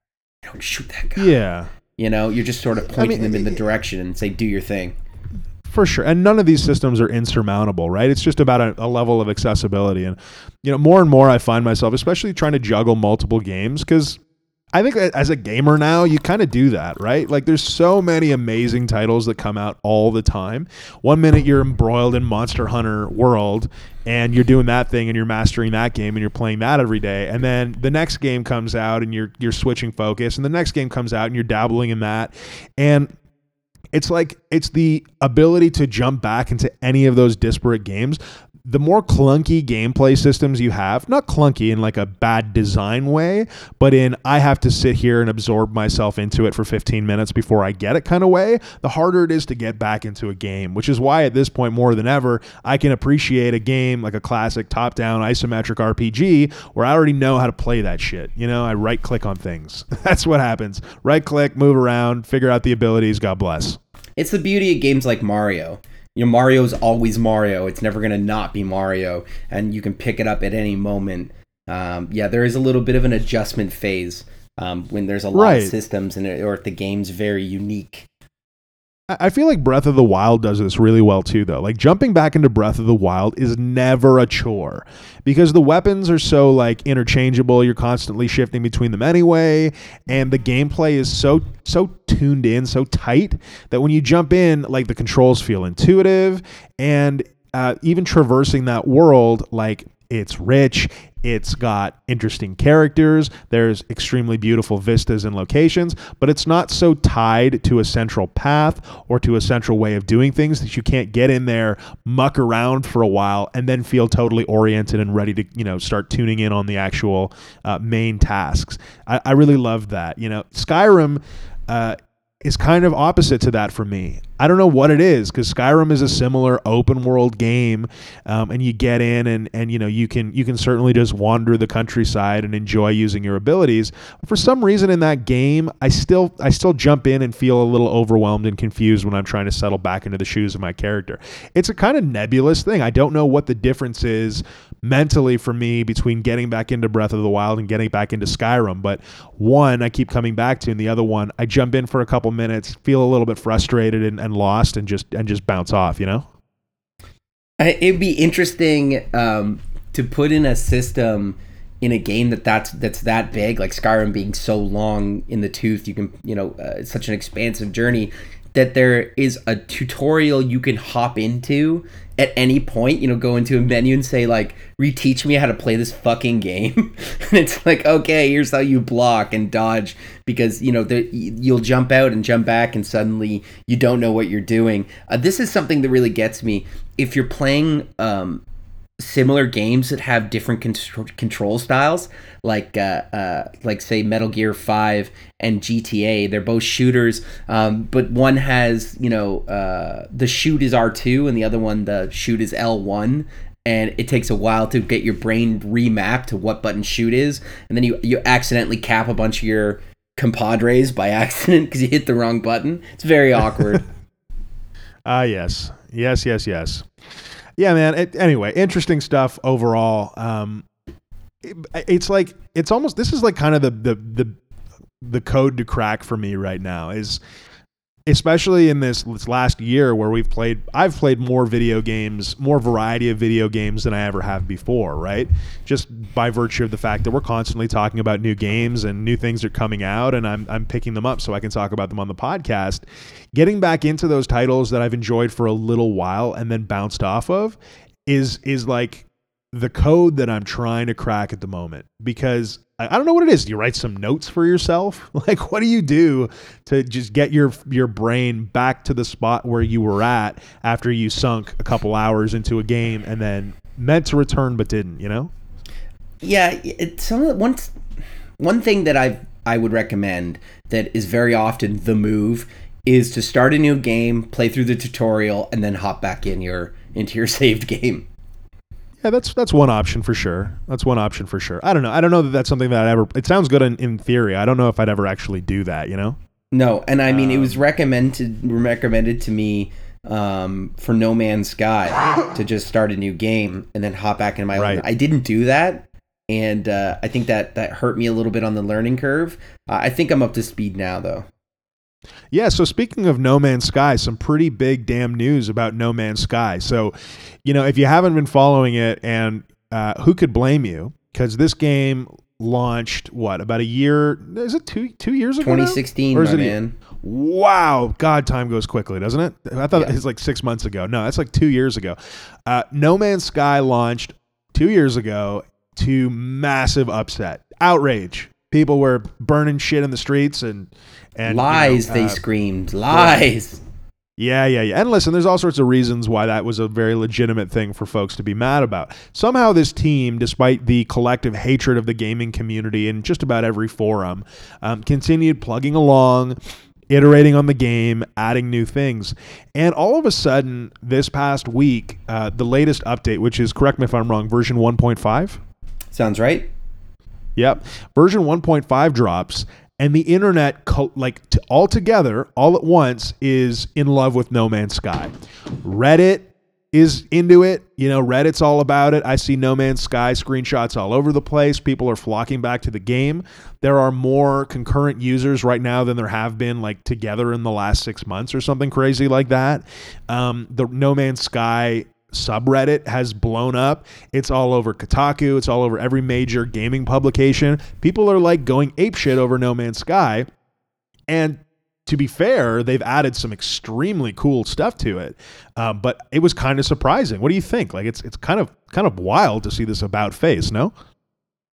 Don't shoot that guy. Yeah. You know, you're just sort of pointing mean, them in the direction and say, do your thing. For sure. And none of these systems are insurmountable, right? It's just about a, a level of accessibility. And, you know, more and more I find myself, especially trying to juggle multiple games, because I think as a gamer now, you kind of do that, right? Like, there's so many amazing titles that come out all the time. One minute you're embroiled in Monster Hunter World, and you're doing that thing, and you're mastering that game, and you're playing that every day. And then the next game comes out, and you're you're switching focus, and the next game comes out, and you're dabbling in that, and it's like it's the ability to jump back into any of those disparate games the more clunky gameplay systems you have, not clunky in like a bad design way, but in I have to sit here and absorb myself into it for 15 minutes before I get it kind of way, the harder it is to get back into a game, which is why at this point more than ever, I can appreciate a game like a classic top down isometric RPG where I already know how to play that shit. You know, I right click on things. *laughs* That's what happens. Right click, move around, figure out the abilities, God bless. It's the beauty of games like Mario you know Mario's always Mario. It's never gonna not be Mario, and you can pick it up at any moment. Um, yeah, there is a little bit of an adjustment phase um, when there's a lot right. of systems and or if the game's very unique. I feel like Breath of the Wild does this really well too, though. Like jumping back into Breath of the Wild is never a chore because the weapons are so like interchangeable. You're constantly shifting between them anyway, and the gameplay is so so tuned in, so tight that when you jump in, like the controls feel intuitive, and uh, even traversing that world, like it's rich. It's got interesting characters. There's extremely beautiful vistas and locations, but it's not so tied to a central path or to a central way of doing things that you can't get in there, muck around for a while, and then feel totally oriented and ready to, you know, start tuning in on the actual uh, main tasks. I, I really loved that. You know, Skyrim. Uh, is kind of opposite to that for me. I don't know what it is because Skyrim is a similar open world game, um, and you get in and and you know you can you can certainly just wander the countryside and enjoy using your abilities. But for some reason in that game, I still I still jump in and feel a little overwhelmed and confused when I'm trying to settle back into the shoes of my character. It's a kind of nebulous thing. I don't know what the difference is mentally for me between getting back into Breath of the Wild and getting back into Skyrim, but one I keep coming back to, and the other one I jump in for a couple minutes, feel a little bit frustrated and, and lost, and just and just bounce off. You know, it'd be interesting um, to put in a system in a game that that's that's that big, like Skyrim being so long in the tooth. You can you know uh, such an expansive journey that there is a tutorial you can hop into at any point, you know, go into a menu and say like, reteach me how to play this fucking game. *laughs* and it's like, okay, here's how you block and dodge because, you know, the, you'll jump out and jump back and suddenly you don't know what you're doing. Uh, this is something that really gets me. If you're playing um, similar games that have different control styles like uh, uh, like say metal gear 5 and gta they're both shooters um, but one has you know uh, the shoot is r2 and the other one the shoot is l1 and it takes a while to get your brain remapped to what button shoot is. And then you you accidentally cap a bunch of your compadres by *laughs* accident because you hit the wrong button. It's very awkward. *laughs* Ah yes. Yes yes yes yeah, man. It, anyway, interesting stuff overall. Um, it, it's like it's almost this is like kind of the the the the code to crack for me right now is especially in this, this last year where we've played I've played more video games, more variety of video games than I ever have before, right? Just by virtue of the fact that we're constantly talking about new games and new things are coming out and I'm I'm picking them up so I can talk about them on the podcast. Getting back into those titles that I've enjoyed for a little while and then bounced off of is is like the code that I'm trying to crack at the moment because I don't know what it is. Do you write some notes for yourself? *laughs* Like, what do you do to just get your your brain back to the spot where you were at after you sunk a couple hours into a game and then meant to return but didn't? You know? Yeah, it's some of one thing that I I would recommend that is very often the move is to start a new game, play through the tutorial, and then hop back in your into your *laughs* saved game. Yeah, that's that's one option for sure. That's one option for sure. I don't know. I don't know that that's something that I ever. It sounds good in, in theory. I don't know if I'd ever actually do that. You know. No, and I mean um, it was um, recommended recommended to me um, for No Man's Sky to just start a new game and then hop back into my right. own. I didn't do that, and uh, I think that that hurt me a little bit on the learning curve. Uh, I think I'm up to speed now, though. Yeah, so speaking of No Man's Sky, some pretty big damn news about No Man's Sky. So, you know, if you haven't been following it, and uh, who could blame you? Because this game launched what about a year? Is it two two years ago? now? 2016, Or is my it man. Wow, God, time goes quickly, doesn't it? I thought Yeah. it was like six months ago. No, that's like two years ago. Uh, no Man's Sky launched two years ago to massive upset, outrage. People were burning shit in the streets and and you know, Lies, they uh, screamed. Lies. yeah, yeah, yeah. And listen, there's all sorts of reasons why that was a very legitimate thing for folks to be mad about. Somehow, this team, despite the collective hatred of the gaming community in just about every forum, um, continued plugging along, iterating on the game, adding new things. And all of a sudden, this past week, uh, the latest update, which is, correct me if I'm wrong, version 1.5? Sounds right. Yep. Version 1.5 drops, and the internet, co- like t- all together, all at once, is in love with No Man's Sky. Reddit is into it. You know, Reddit's all about it. I see No Man's Sky screenshots all over the place. People are flocking back to the game. There are more concurrent users right now than there have been, like together in the last six months or something crazy like that. Um, the No Man's Sky subreddit has blown up. It's all over Kotaku. It's all over every major gaming publication. People are like going apeshit over No Man's Sky. And to be fair, they've added some extremely cool stuff to it. Um, but it was kind of surprising. What do you think? Like it's it's kind of kind of wild to see this about face, no?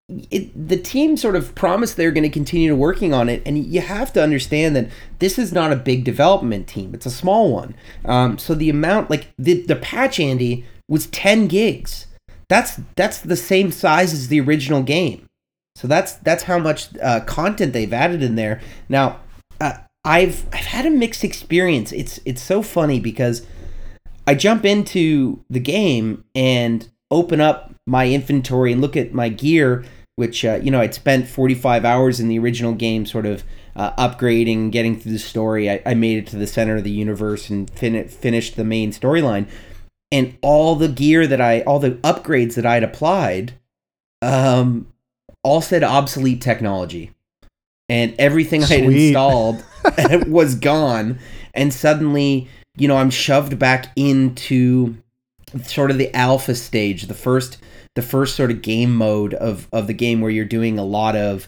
It, the team sort of promised they're going to continue working on it, and you have to understand that this is not a big development team; it's a small one. Um, so the amount, like the the patch, Andy was ten gigs. That's that's the same size as the original game. So that's that's how much uh, content they've added in there. Now, uh, I've I've had a mixed experience. It's it's so funny because I jump into the game and open up my inventory and look at my gear, which uh, you know I'd spent 45 hours in the original game, sort of uh, upgrading, getting through the story. I, I made it to the center of the universe and fin- finished the main storyline. And all the gear that I, all the upgrades that I'd applied, um, all said obsolete technology, and everything I had installed *laughs* *laughs* was gone. And suddenly, you know, I'm shoved back into sort of the alpha stage, the first the first sort of game mode of of the game where you're doing a lot of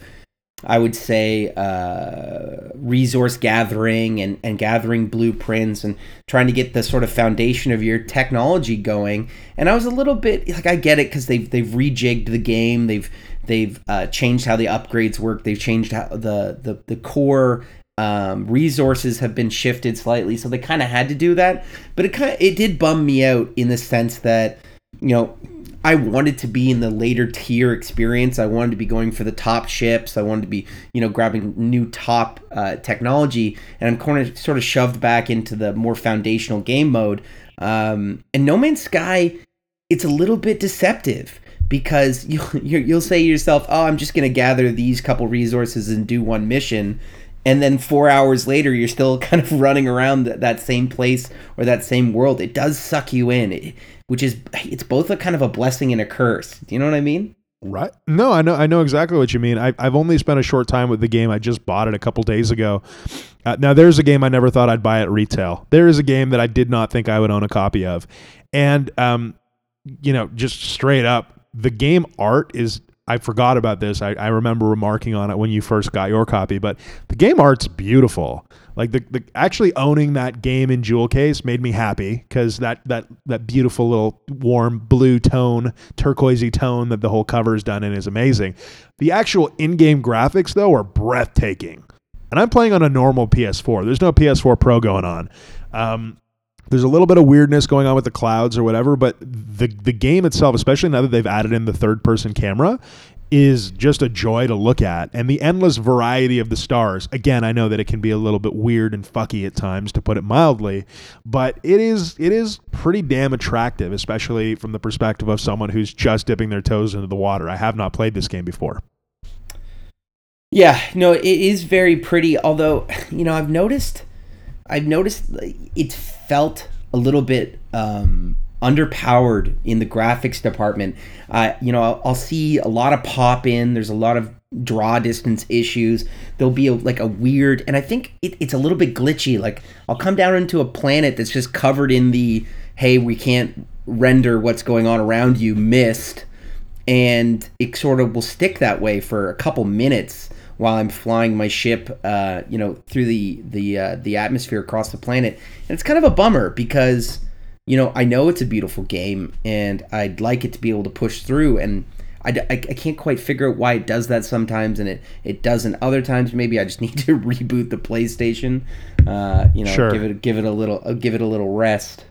I would say uh, resource gathering and, and gathering blueprints and trying to get the sort of foundation of your technology going. And I was a little bit like I get it because they've they've rejigged the game. They've they've uh, changed how the upgrades work. They've changed how the the the core um, resources have been shifted slightly, so they kind of had to do that. But it kind it did bum me out in the sense that you know I wanted to be in the later tier experience. I wanted to be going for the top ships. I wanted to be you know grabbing new top uh, technology, and I'm kind of sort of shoved back into the more foundational game mode. Um, and No Man's Sky, it's a little bit deceptive because *laughs* you you'll, say to yourself, "Oh, I'm just going to gather these couple resources and do one mission." And then four hours later, you're still *laughs* kind of running around th- that same place or that same world. It does suck you in, it, which is it's both a kind of a blessing and a curse. Do you know what I mean? Right. No, I know. I know exactly what you mean. I, I've only spent a short time with the game. I just bought it a couple days ago. Uh, now, there's a game I never thought I'd buy at retail. There is a game that I did not think I would own a copy of, and um, you know, just straight up, the game art is. I forgot about this. I, I remember remarking on it when you first got your copy, but the game art's beautiful. Like the, the actually owning that game in jewel case made me happy because that that that beautiful little warm blue tone, turquoisey tone that the whole cover is done in is amazing. The actual in-game graphics though are breathtaking. And I'm playing on a normal PS4. There's no PS4 Pro going on. Um, there's a little bit of weirdness going on with the clouds or whatever, but the the game itself, especially now that they've added in the third person camera, is just a joy to look at. And the endless variety of the stars. Again, I know that it can be a little bit weird and fucky at times, to put it mildly, but it is it is pretty damn attractive, especially from the perspective of someone who's just dipping their toes into the water. I have not played this game before. Yeah, no, it is very pretty. Although, you know, I've noticed, I've noticed like, it felt a little bit um, underpowered in the graphics department. Uh, you know, I'll, I'll see a lot of pop in. There's a lot of draw distance issues. There'll be a, like a weird, and I think it, it's a little bit glitchy. Like I'll come down into a planet that's just covered in the hey, we can't render what's going on around you mist and it sort of will stick that way for a couple minutes while I'm flying my ship, uh, you know, through the the uh, the atmosphere across the planet, and it's kind of a bummer because you know I know it's a beautiful game and I'd like it to be able to push through, and I, I, I can't quite figure out why it does that sometimes and it it doesn't other times. Maybe I just *laughs* need to reboot the PlayStation, uh, you know, Sure. give it give it a little uh, give it a little rest.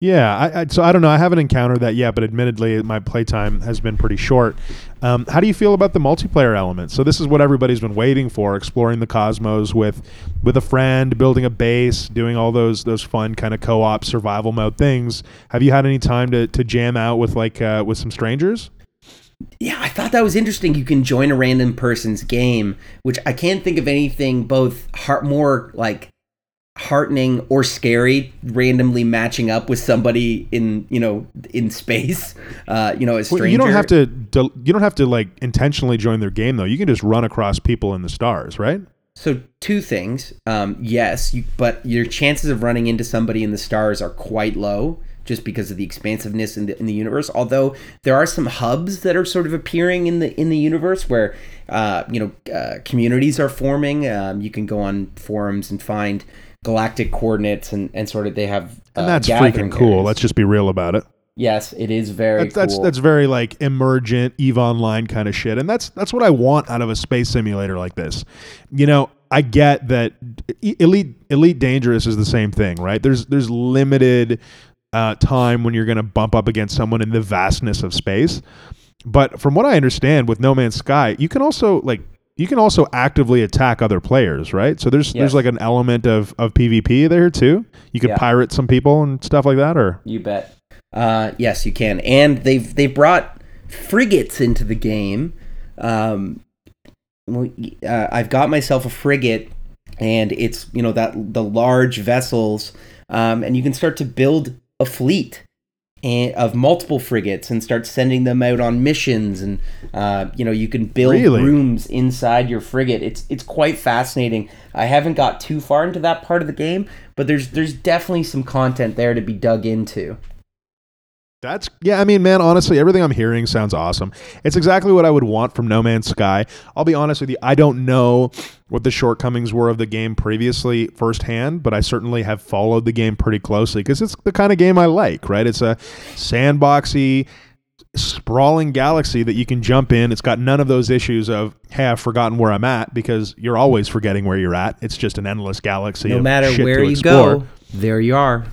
Yeah, I, I, so I don't know. I haven't encountered that yet, but admittedly, my playtime has been pretty short. Um, how do you feel about the multiplayer element? So this is what everybody's been waiting for: exploring the cosmos with with a friend, building a base, doing all those those fun kind of co-op survival mode things. Have you had any time to, to jam out with like uh, with some strangers? Yeah, I thought that was interesting. You can join a random person's game, which I can't think of anything both heart more like heartening or scary randomly matching up with somebody in you know in space *laughs* uh you know a stranger Well, you don't have to you don't have to like intentionally join their game though. You can just run across people in the stars, right? So two things. Um, yes, you, but your chances of running into somebody in the stars are quite low, just because of the expansiveness in the in the universe. Although there are some hubs that are sort of appearing in the in the universe where uh, you know uh, communities are forming. Um, you can go on forums and find galactic coordinates and, and sort of they have uh, And that's freaking cool. areas. Let's just be real about it. yes, it is very That's, that's cool. that's very like emergent Eve Online kind of shit, and that's that's what I want out of a space simulator like this. You know, I get that Elite Elite Dangerous is the same thing, right? There's there's limited uh, time when you're going to bump up against someone in the vastness of space, but from what I understand, with No Man's Sky, you can also like you can also actively attack other players, right? So there's Yes. there's like an element of of PvP there too. You can Yeah. pirate some people and stuff like that, or You bet. Uh, yes, you can, and they've they've brought frigates into the game. Um, uh, I've got myself a frigate, and it's you know that the large vessels, um, and you can start to build a fleet and of multiple frigates and start sending them out on missions and uh, you know you can build Really? rooms inside your frigate. It's it's quite fascinating. I haven't got too far into that part of the game but there's there's definitely some content there to be dug into That's yeah. I mean, man, honestly, everything I'm hearing sounds awesome. It's exactly what I would want from No Man's Sky. I'll be honest with you. I don't know what the shortcomings were of the game previously firsthand, but I certainly have followed the game pretty closely because it's the kind of game I like. Right? It's a sandboxy, sprawling galaxy that you can jump in. It's got none of those issues of hey, I've forgotten where I'm at because you're always forgetting where you're at. It's just an endless galaxy. no matter where you explore. go there you are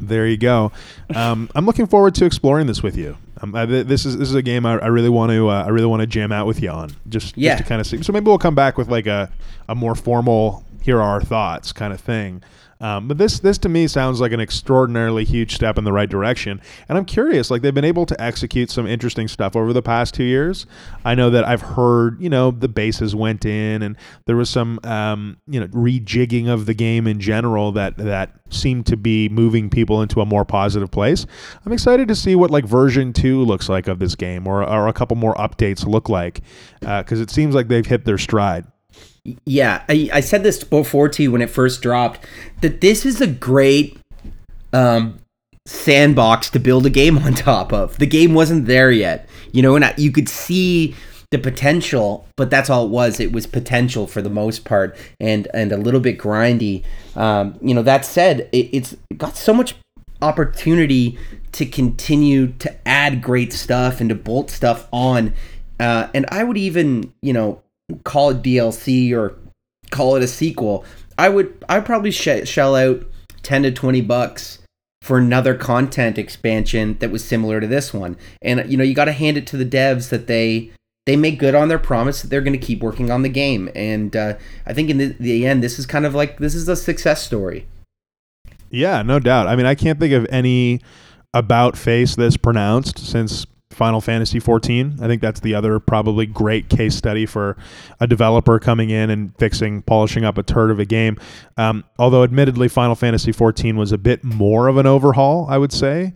There you go. Um, I'm looking forward to exploring this with you. Um, I, this is this is a game I, I really want to uh, I really want to jam out with you on. Just, Yeah. just to kind of see. So maybe we'll come back with like a, a more formal here are our thoughts kind of thing. Um, but this this to me sounds like an extraordinarily huge step in the right direction. And I'm curious, like they've been able to execute some interesting stuff over the past two years. I know that I've heard, you know, the bases went in, and there was some, um, you know, rejigging of the game in general that that seemed to be moving people into a more positive place. I'm excited to see what like version two looks like of this game, or or a couple more updates look like, because it seems like they've hit their stride. Yeah, I, I said this before to you when it first dropped that this is a great um, sandbox to build a game *laughs* on top of. The game wasn't there yet, you know, and I, you could see the potential, but that's all it was. It was potential for the most part, and and a little bit grindy. Um, you know, that said, it, it's got so much opportunity to continue to add great stuff and to bolt stuff on. Uh, and I would even, you know, call it DLC or call it a sequel. I would I probably sh- shell out 10 to 20 bucks for another content expansion that was similar to this one. And you know, you got to hand it to the devs that they they make good on their promise that they're going to keep working on the game. And uh, I think in the, the end, this is kind of like this is a success story. Yeah, no doubt. I mean, I can't think of any about face this pronounced since Final Fantasy 14. I think that's the other probably great case study for a developer coming in and fixing, polishing up a turd of a game. Um, although, admittedly, Final Fantasy 14 was a bit more of an overhaul, I would say.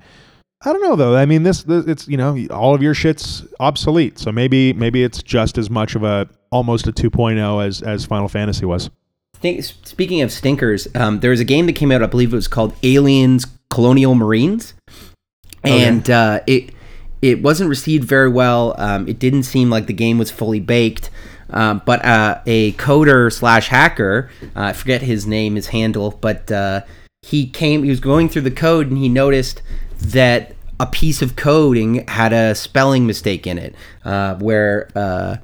I don't know though. I mean, this, this it's you know all of your shit's obsolete, so maybe maybe it's just as much of a almost a 2.0 as as Final Fantasy was. Think, speaking of stinkers, um, there was a game that came out. I believe it was called Aliens: Colonial Marines, and uh, it it wasn't received very well. Um, it didn't seem like the game was fully baked. Um, but uh, a coder slash hacker, uh, I forget his name, his handle, but uh, he came, he was going through the code and he noticed that a piece of coding had a spelling mistake in it, uh, where uh,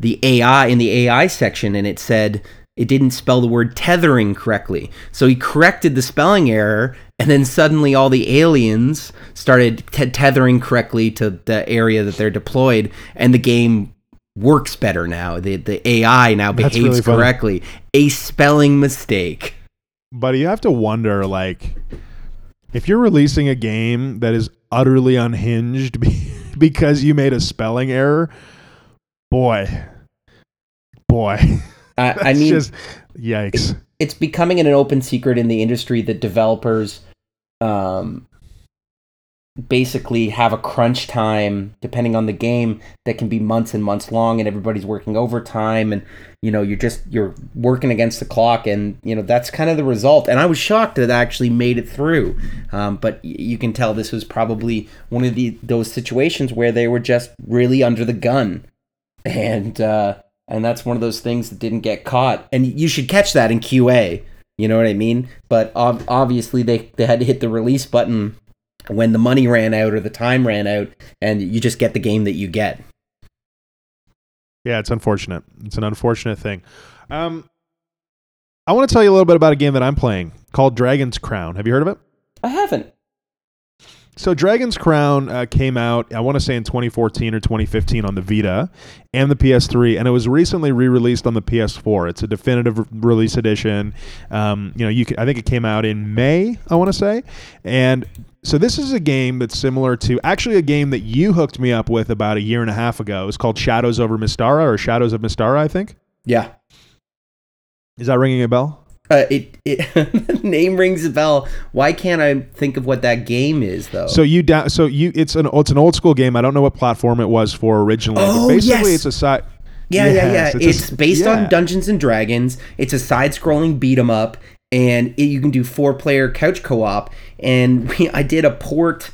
the AI in the AI section and it said it didn't spell the word tethering correctly. So he corrected the spelling error, and then suddenly all the aliens started te- tethering correctly to the area that they're deployed, and the game works better now. The the AI now That's behaves really correctly. A spelling mistake. But you have to wonder, like, if you're releasing a game that is utterly unhinged *laughs* because you made a spelling error, boy, boy, *laughs* I, I mean, just yikes. it's becoming an open secret in the industry that developers um, basically have a crunch time depending on the game that can be months and months long and everybody's working overtime and you know you're just you're working against the clock and you know that's kind of the result and i was shocked that it actually made it through um, but you can tell this was probably one of the those situations where they were just really under the gun and uh, and that's one of those things that didn't get caught. And you should catch that in QA. You know what I mean? But ob- obviously, they they had to hit the release button when the money ran out or the time ran out, and you just get the game that you get. Yeah, it's unfortunate. It's an unfortunate thing. Um, I want to tell you a little bit about a game that I'm playing called Dragon's Crown. Have you heard of it? I haven't. So Dragon's Crown uh, came out, I want to say in 2014 or 2015 on the Vita and the PS3, and it was recently re-released on the PS4. It's a definitive re- release edition. Um, you know, you can, I think it came out in May, I want to say, and so this is a game that's similar to actually a game that you hooked me up with about a year and a half ago. It's called Shadows over Mystara or Shadows of Mystara, I think. Yeah. Is that ringing a bell? Uh, it it *laughs* name rings a bell. Why can't I think of what that game is though? So you down? So you? It's an it's an old school game. I don't know what platform it was for originally. Oh, but basically, yes. it's a side. Yeah, yeah, yeah. It's, it's a- based yeah. on Dungeons and Dragons. It's a side-scrolling beat 'em up, and it, you can do four-player couch co-op. And *laughs* we, I did a port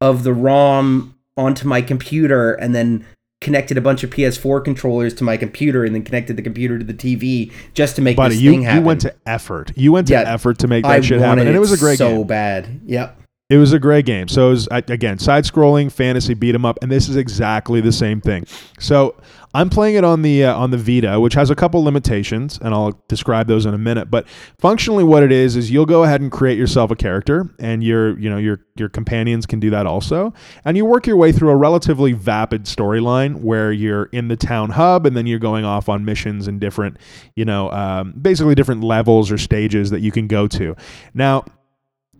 of the ROM onto my computer, and then connected a bunch of PS4 controllers to my computer, and then connected the computer to the TV just to make Buddy, this you, thing happen. you went to effort. You went to Yeah. effort to make that I shit happen, and it was a great so game. So bad. Yep. It was a great game. So it was again side-scrolling fantasy beat 'em up, and this is exactly the same thing. So I'm playing it on the uh, on the Vita, which has a couple limitations, and I'll describe those in a minute. But functionally, what it is is you'll go ahead and create yourself a character, and your you know your your companions can do that also, and you work your way through a relatively vapid storyline where you're in the town hub, and then you're going off on missions in different you know um, basically different levels or stages that you can go to. Now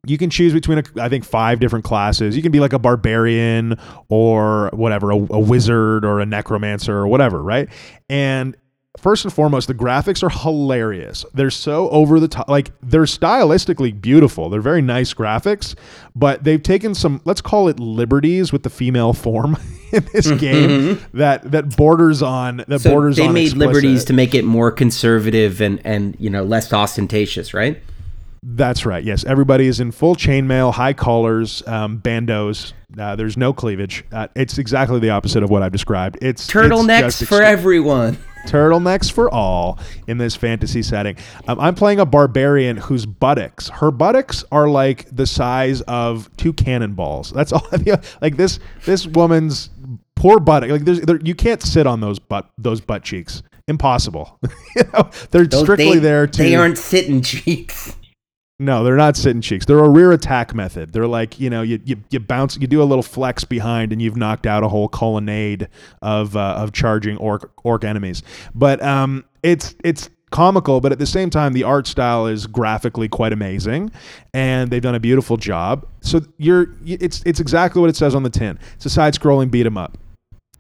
you can choose between a, I think five different classes. You can be like a barbarian or whatever, a, a wizard or a necromancer or whatever, right? And first and foremost, the graphics are hilarious. They're so over the top, like they're stylistically beautiful. They're very nice graphics, but they've taken some, let's call it liberties with the female form *laughs* in this game that that borders on that Mm-hmm. So borders they on made explicit. liberties to make it more conservative and and you know less ostentatious, right? That's right. Yes, everybody is in full chainmail, high collars, um, bandos. Uh, there's no cleavage. Uh, it's exactly the opposite of what I've described. It's it's Turtlenecks just for everyone. *laughs* turtlenecks for all in this fantasy setting. Um, I'm playing a barbarian whose buttocks, her buttocks are like the size of two cannonballs. That's all. *laughs* like this, this woman's poor buttock. Like there's, there, you can't sit on those butt, those butt cheeks. Impossible. *laughs* you know, they're Those- strictly they, there to. They aren't sitting cheeks. No, they're not sitting cheeks. They're a rear attack method. They're like, you know, you, you, you bounce, you do a little flex behind, and you've knocked out a whole colonnade of uh, of charging orc orc enemies. But um, it's it's comical, but at the same time, the art style is graphically quite amazing, and they've done a beautiful job. So you're, it's it's exactly what it says on the tin. It's a side scrolling beat 'em up.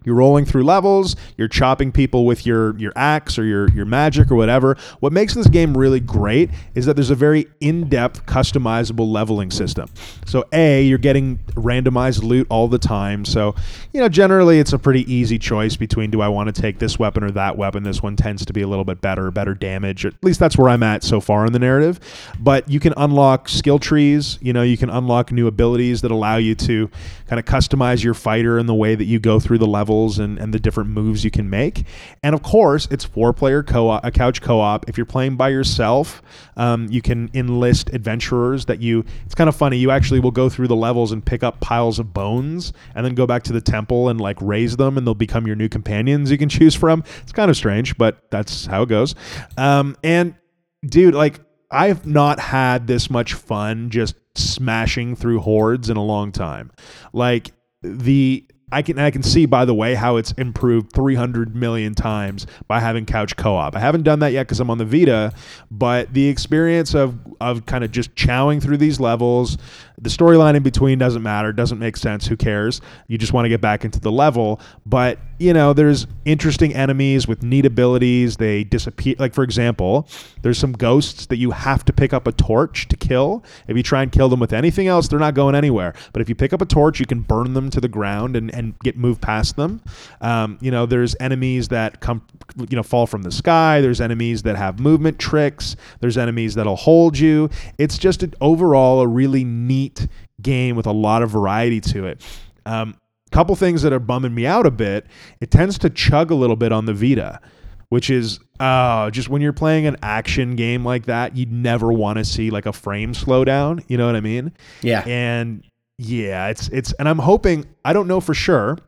You're rolling through levels, you're chopping people with your your axe or your your magic or whatever. What makes this game really great is that there's a very in-depth customizable leveling system. So A, you're getting randomized loot all the time. So, you know, generally it's a pretty easy choice between do I want to take this weapon or that weapon. This one tends to be a little bit better, better damage. At least that's where I'm at so far in the narrative. But you can unlock skill trees, you know, you can unlock new abilities that allow you to kind of customize your fighter in the way that you go through the levels and, and the different moves you can make. And of course, it's four player co op, a couch co op. If you're playing by yourself, um, you can enlist adventurers that you. It's kind of funny. You actually will go through the levels and pick up piles of bones and then go back to the temple and like raise them and they'll become your new companions you can choose from. It's kind of strange, but that's how it goes. Um, and dude, like, I've not had this much fun just smashing through hordes in a long time. Like the I can I can see by the way how it's improved 300 million times by having couch co-op. I haven't done that yet because I'm on the Vita, but the experience of of kind of just chowing through these levels, the storyline in between doesn't matter, doesn't make sense. Who cares? You just want to get back into the level. But you know, there's interesting enemies with neat abilities. They disappear. Like for example, there's some ghosts that you have to pick up a torch to kill. If you try and kill them with anything else, they're not going anywhere. But if you pick up a torch, you can burn them to the ground and, and get moved past them. Um, you know, there's enemies that come, you know, fall from the sky. There's enemies that have movement tricks. There's enemies that'll hold you. It's just an, overall a really neat game with a lot of variety to it. Um, couple things that are bumming me out a bit. It tends to chug a little bit on the Vita, which is uh, just when you're playing an action game like that, you'd never want to see like a frame slow down. You know what I mean? Yeah. And yeah, it's it's and I'm hoping I don't know for sure.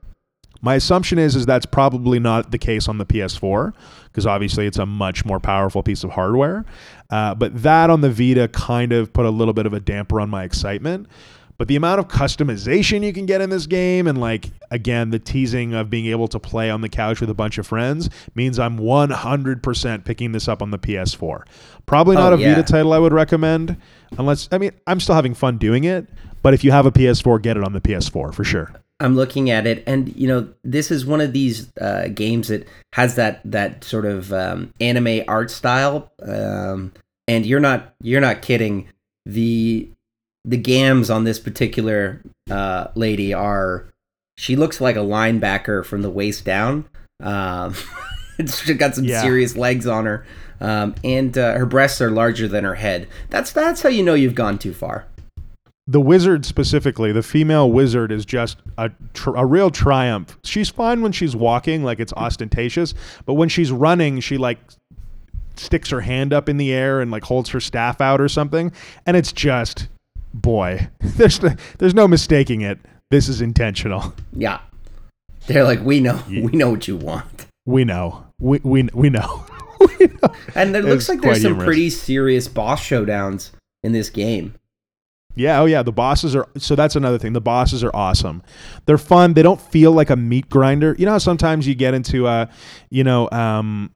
My assumption is is that's probably not the case on the PS4 because obviously it's a much more powerful piece of hardware. Uh, but that on the Vita kind of put a little bit of a damper on my excitement. But the amount of customization you can get in this game, and like again, the teasing of being able to play on the couch with a bunch of friends means I'm 100% picking this up on the PS4. Probably not Oh, a yeah. Vita title I would recommend, unless I mean I'm still having fun doing it. But if you have a PS4, get it on the PS4 for sure. I'm looking at it, and you know, this is one of these uh, games that has that that sort of um, anime art style. Um, and you're not you're not kidding. The the gams on this particular uh, lady are she looks like a linebacker from the waist down. Um, *laughs* she's got some Yeah. serious legs on her, um, and uh, her breasts are larger than her head. That's that's how you know you've gone too far. The wizard specifically, the female wizard is just a, tr- a real triumph. She's fine when she's walking, like it's ostentatious, but when she's running, she like sticks her hand up in the air and like holds her staff out or something, and it's just boy, *laughs* there's no, there's no mistaking it. This is intentional. Yeah, they're like we know we know what you want. We know. We we we know. *laughs* And it It looks like there's some humorous. pretty serious boss showdowns in this game. Yeah, oh yeah, the bosses are so that's another thing. The bosses are awesome. They're fun. They don't feel like a meat grinder. You know how sometimes you get into a, you know, um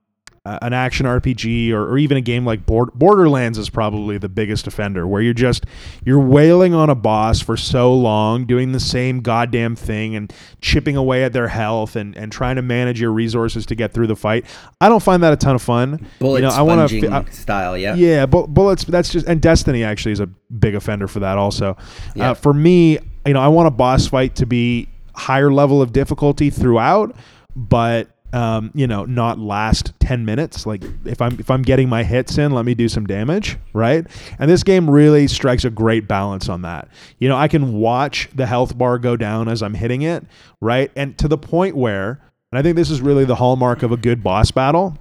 uh, an action RPG or, or even a game like Bord- Borderlands is probably the biggest offender where you're just you're wailing on a boss for so long doing the same goddamn thing and chipping away at their health and, and trying to manage your resources to get through the fight. I don't find that a ton of fun. Bullet you know, I wanna I- style, yeah. yeah, bu- bullets. That's just and Destiny actually is a big offender for that. Also, Yeah. uh, for me, you know, I want a boss fight to be higher level of difficulty throughout, but um, you know, not last ten minutes. Like if I'm if I'm getting my hits in, let me do some damage, right? And this game really strikes a great balance on that. You know, I can watch the health bar go down as I'm hitting it, right, and to the point where, and I think this is really the hallmark of a good boss battle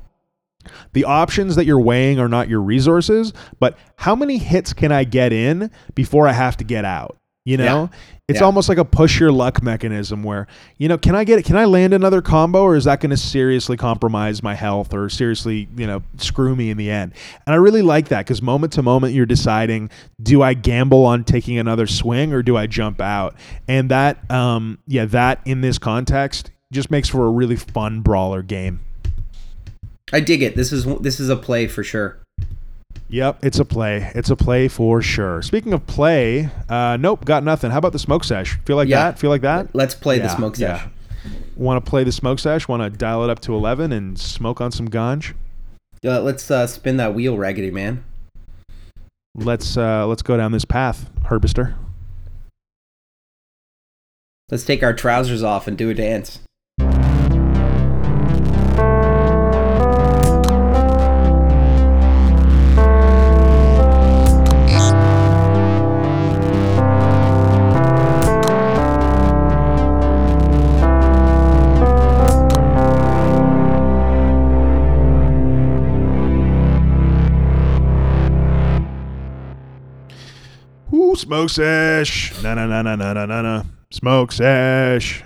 the options that you're weighing are not your resources, but how many hits can I get in before I have to get out? You know, it's Yeah. almost like a push your luck mechanism where, you know, can I get it? can I land another combo or is that going to seriously compromise my health or seriously, you know, screw me in the end? And I really like that cuz moment to moment you're deciding do I gamble on taking another swing or do I jump out? And that um yeah, that in this context just makes for a really fun brawler game. I dig it. This is this is a play for sure. Yep, it's a play. It's a play for sure. Speaking of play, uh, nope, got nothing. How about the smoke sesh? Feel like Yeah. that? Feel like that? Let's play the Yeah, smoke yeah. Want to play the smoke sesh? Want to dial it up to 11 and smoke on some ganj? Uh, let's uh, spin that wheel, raggedy man. Let's uh, let's go down this path, Herbister. Let's take our trousers off and do a dance. Smoke sesh. Na na na na na na na. Smoke sesh.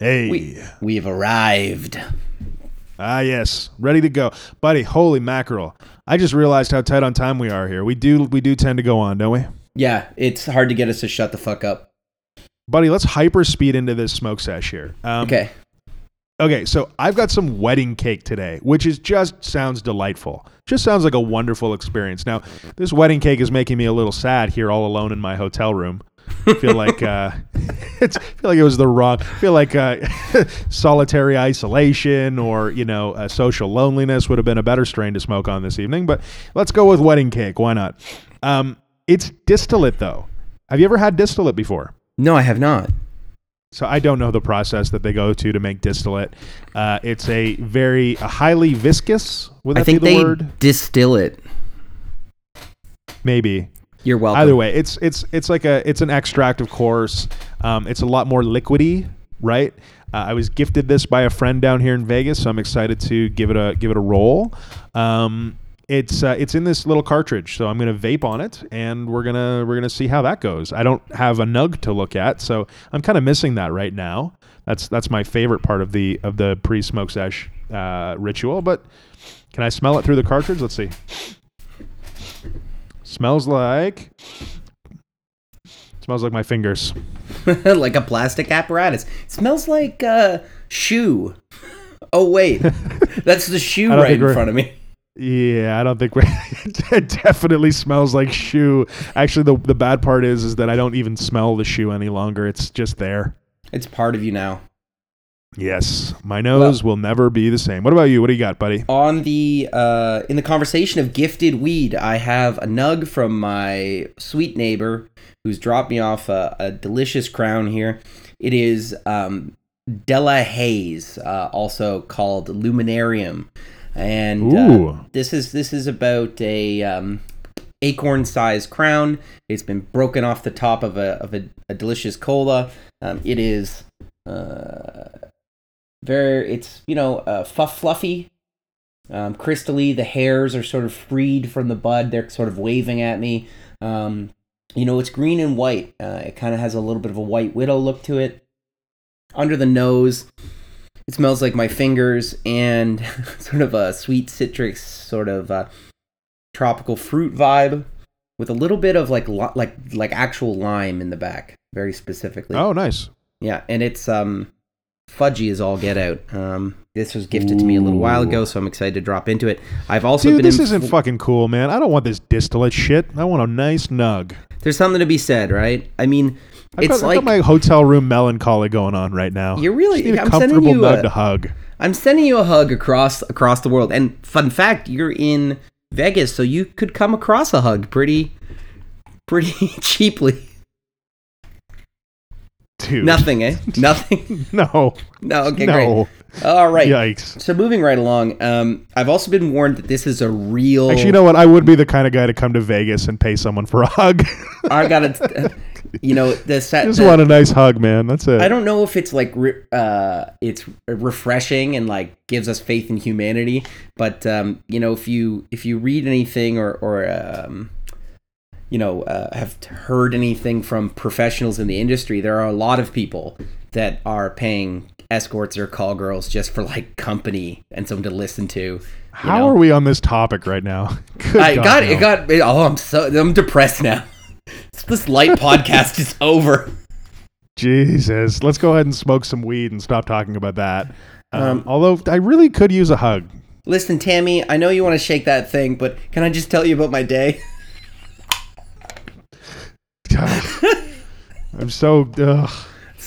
Hey. We we've arrived. Ah, yes, ready to go, buddy. Holy mackerel! I just realized how tight on time we are here. We do we do tend to go on, don't we, Yeah, it's hard to get us to shut the fuck up. buddy? Let's hyper speed into this smoke sesh here. Um, Okay. Okay, so I've got some wedding cake today, which is just sounds delightful. Just sounds like a wonderful experience. Now, this wedding cake is making me a little sad here, all alone in my hotel room. I feel like uh, *laughs* it's feel like it was the wrong. Feel like uh, *laughs* solitary isolation or you know uh, social loneliness would have been a better strain to smoke on this evening. But let's go with wedding cake. Why not? Um, it's distillate though. Have you ever had distillate before? No, I have not. So I don't know the process that they go to to make distillate. Uh, it's a very a highly viscous. Would that I think be the they word? distill it. Maybe. You're welcome. Either way, it's it's it's like a it's an extract, of course. Um, it's a lot more liquidy, right? Uh, I was gifted this by a friend down here in Vegas, so I'm excited to give it a give it a roll. Um, it's uh, it's in this little cartridge, so I'm gonna vape on it, and we're gonna we're gonna see how that goes. I don't have a nug to look at, so I'm kind of missing that right now. That's that's my favorite part of the of the pre smoke sesh uh, ritual. But can I smell it through the cartridge? Let's see. Smells like smells like my fingers. *laughs* like a plastic apparatus. It smells like uh shoe. Oh wait. *laughs* That's the shoe right in front of me. Yeah, I don't think we're. *laughs* it definitely smells like shoe. Actually, the the bad part is is that I don't even smell the shoe any longer. It's just there. It's part of you now. Yes, my nose will never be the same. What about you? What do you got, buddy? On the uh in the conversation of gifted weed, I have a nug from my sweet neighbor who's dropped me off a, a delicious crown here. It is um Della Haze, uh, also called Luminarium. And uh, this is this is about a um, acorn sized crown. It's been broken off the top of a of a, a delicious cola. Um, it is uh, very it's you know uh, fuff fluffy, um, crystally. The hairs are sort of freed from the bud. They're sort of waving at me. Um, you know, it's green and white. Uh, it kind of has a little bit of a white widow look to it. Under the nose, it smells like my fingers and *laughs* sort of a sweet citrus, sort of uh, tropical fruit vibe, with a little bit of like li- like like actual lime in the back, very specifically. Oh, nice. Yeah, and it's um fudgy as all get out. Um, this was gifted to me a little while ago, so I'm excited to drop into it. I've also Dude, been. this isn't fucking cool, man. I don't want this distillate shit. I want a nice nug. There's something to be said, right? I mean, I've it's got, like I've got my hotel room melancholy going on right now. You're really- Just need a I'm sending comfortable nug a- to hug. I'm sending you a hug across across the world. And fun fact, you're in Vegas, so you could come across a hug pretty pretty *laughs* cheaply. Dude, Nothing, eh? *laughs* Nothing. No, *laughs* No. Okay, no. great. All right. Yikes. So moving right along, um, I've also been warned that this is a real. Actually, you know what? I would be the kind of guy to come to Vegas and pay someone for a hug. *laughs* I gotta, you know, the set. just the- want a nice hug, man. That's it. I don't know if it's like re- uh, it's refreshing and like gives us faith in humanity, but um, you know, if you if you read anything or or um, you know uh, have heard anything from professionals in the industry, there are a lot of people that are paying escorts or call girls just for like company and someone to listen to. How know? are we on this topic right now? *laughs* Good I God, got no. it. Got oh, I'm so I'm depressed now. *laughs* this light podcast is *laughs* over. Jesus. Let's go ahead and smoke some weed and stop talking about that. Um, Um, although I really could use a hug. Listen, Tammy, I know you want to shake that thing, but can I just tell you about my day? I'm so. Ugh.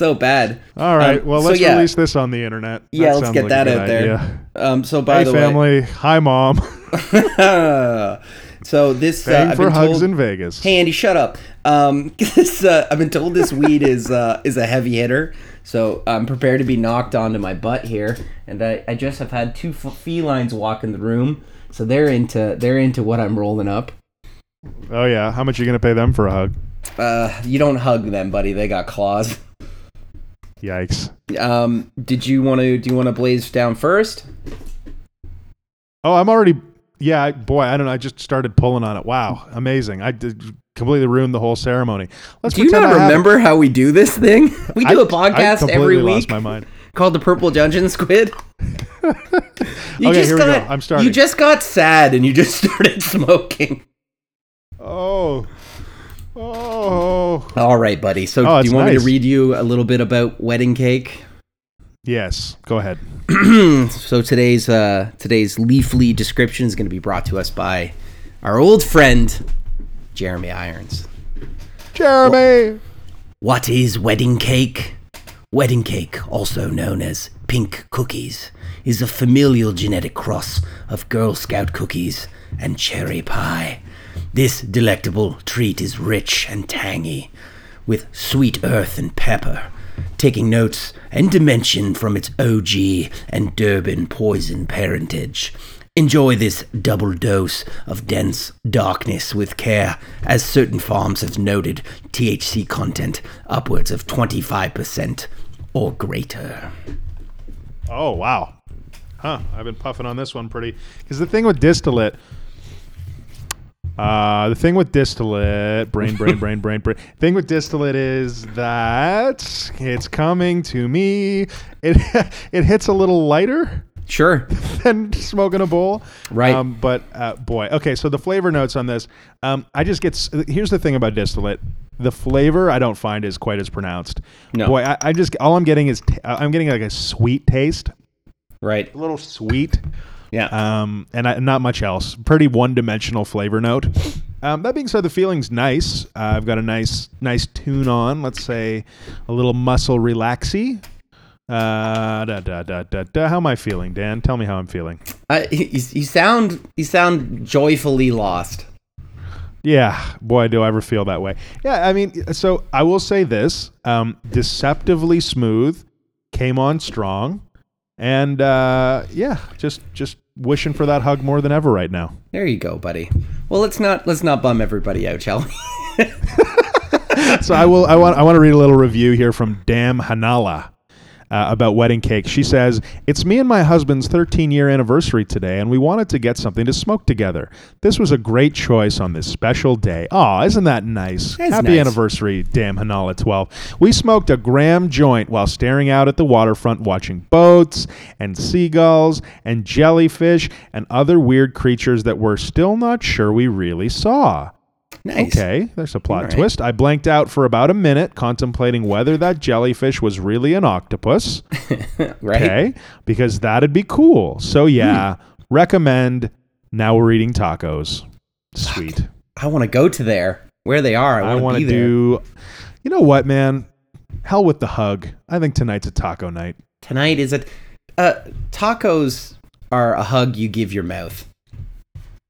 So bad. All right. Um, well, let's yeah. release this on the internet. Yeah, let's get like that out there. Um, so by Hey, the family. Hi, mom. *laughs* so this uh, I've for been hugs told, in Vegas. Hey Andy, shut up. Um, *laughs* this uh, I've been told this weed is uh, is a heavy hitter, so I'm prepared to be knocked onto my butt here. And I, I just have had two f- felines walk in the room, so they're into they're into what I'm rolling up. Oh yeah. How much are you gonna pay them for a hug? Uh, you don't hug them, buddy. They got claws. *laughs* Yikes. Um, did you want to do you want to blaze down first? Oh, I'm already. Yeah, boy, I don't know. I just started pulling on it. Wow, amazing! I did completely ruined the whole ceremony. Let's Do you not I haven't. remember how we do this thing? *laughs* We do I- a podcast every week Lost my mind. called the Purple Dungeon Squid. *laughs* You Okay, here we go. I'm starting. You just got sad and you just *laughs* started smoking. Oh, oh, All right, buddy. So, Oh, do you want me to read you a little bit about wedding cake? yes. Go ahead. *clears throat* so today's uh, today's leafly description is going to be brought to us by our old friend Jeremy Irons. Jeremy. What is wedding cake? Wedding cake, also known as pink cookies, is a familial genetic cross of Girl Scout cookies and cherry pie. This delectable treat is rich and tangy, with sweet earth and pepper, taking notes and dimension from its OG and Durban poison parentage. Enjoy this double dose of dense darkness with care, as certain farms have noted THC content upwards of 25% or greater. Oh wow. Huh. I've been puffing on this one pretty. Because the thing with distillate. Uh, the thing with distillate, brain, brain, brain, brain, brain. *laughs* Thing with distillate is that it's coming to me. It *laughs* it hits a little lighter. Sure. *laughs* than smoking a bowl. Right. Um, but uh, boy, okay. So the flavor notes on this, um, I just get. Here's the thing about distillate: the flavor I don't find is quite as pronounced. No. Boy, I, I just all I'm getting is t- I'm getting like a sweet taste, Right. a little sweet, Yeah. um, and I, not much else. Pretty one-dimensional flavor note. Um, that being said, the feeling's nice. Uh, I've got a nice, nice tune on. Let's say a little muscle relaxy. Uh, da, da, da, da, da. How am I feeling, Dan? Tell me how I'm feeling. I, you, you sound you sound joyfully lost. Yeah, boy, do I ever feel that way. Yeah, I mean, so I will say this: um, deceptively smooth, came on strong, and uh, yeah, just just wishing for that hug more than ever right now. There you go, buddy. Well, let's not let's not bum everybody out, shall we? *laughs* so I will. I want. I want to read a little review here from Dam Hanala. Uh, about wedding cake. She says, It's me and my husband's 13 year anniversary today, and we wanted to get something to smoke together. This was a great choice on this special day. Aw, isn't that nice? That's Happy nice. anniversary, damn Hanala 12. We smoked a gram joint while staring out at the waterfront, watching boats and seagulls and jellyfish and other weird creatures that we're still not sure we really saw. Nice. Okay, there's a plot right. twist. I blanked out for about a minute contemplating whether that jellyfish was really an octopus. *laughs* Right. Okay, because that'd be cool. So, yeah, recommend. Now we're eating tacos. Sweet. I want to go to there. Where they are, I want to to be there. do. You know what, man? Hell with the hug. I think tonight's a taco night. Tonight is a. Uh, tacos are a hug you give your mouth.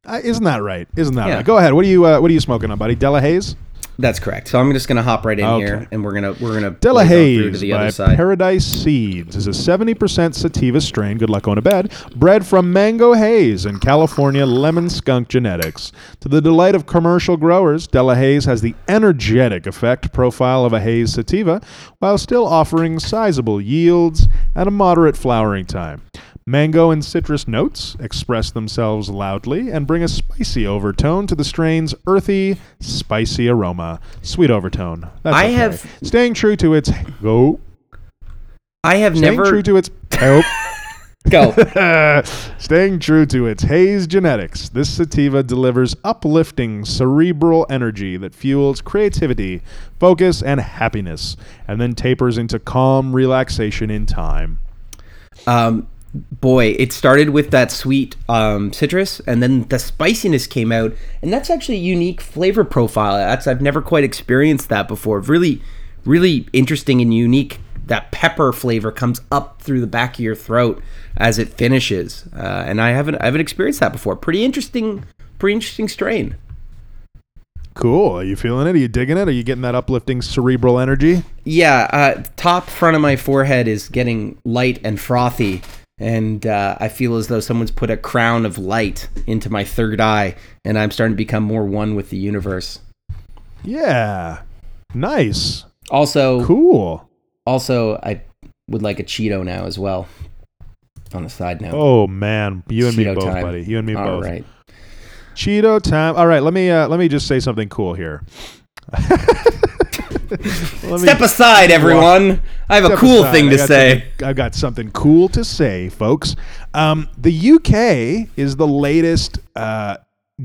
Uh, isn't that right? Isn't that Yeah. right? Go ahead. What are you? Uh, what are you smoking on, buddy? Della Haze. That's correct. So I'm just gonna hop right in Okay. here, and we're gonna we're gonna Della through to the by other side. Paradise Seeds is a 70% sativa strain, good luck going to bed, bred from Mango Haze and California Lemon Skunk Genetics. To the delight of commercial growers, Della Haze has the energetic effect profile of a haze sativa while still offering sizable yields and a moderate flowering time. Mango and citrus notes express themselves loudly and bring a spicy overtone to the strain's earthy, spicy aroma. Sweet overtone. That's I okay. have- staying true to its go. I have Staying never true to its *laughs* go. *laughs* Staying true to its haze genetics, this sativa delivers uplifting cerebral energy that fuels creativity, focus, and happiness, and then tapers into calm relaxation in time. Um, boy, it started with that sweet um, citrus, and then the spiciness came out, and that's actually a unique flavor profile. That's I've never quite experienced that before. Really, really interesting and unique. That pepper flavor comes up through the back of your throat as it finishes, uh, and I haven't I haven't experienced that before. Pretty interesting, pretty interesting strain. Cool. Are you feeling it? Are you digging it? Are you getting that uplifting cerebral energy? Yeah, uh, top front of my forehead is getting light and frothy, and uh, I feel as though someone's put a crown of light into my third eye, and I'm starting to become more one with the universe. Yeah. Nice. Also, Cool. also, I would like a Cheeto now as well. On the side note, Oh man, you and me both, time. buddy. You and me All both. right. Cheeto time. All right, let me uh, let me just say something cool here. *laughs* Me- Step aside, everyone. I have a cool aside. thing to say. I've got something cool to say, folks. Um, the UK is the latest uh,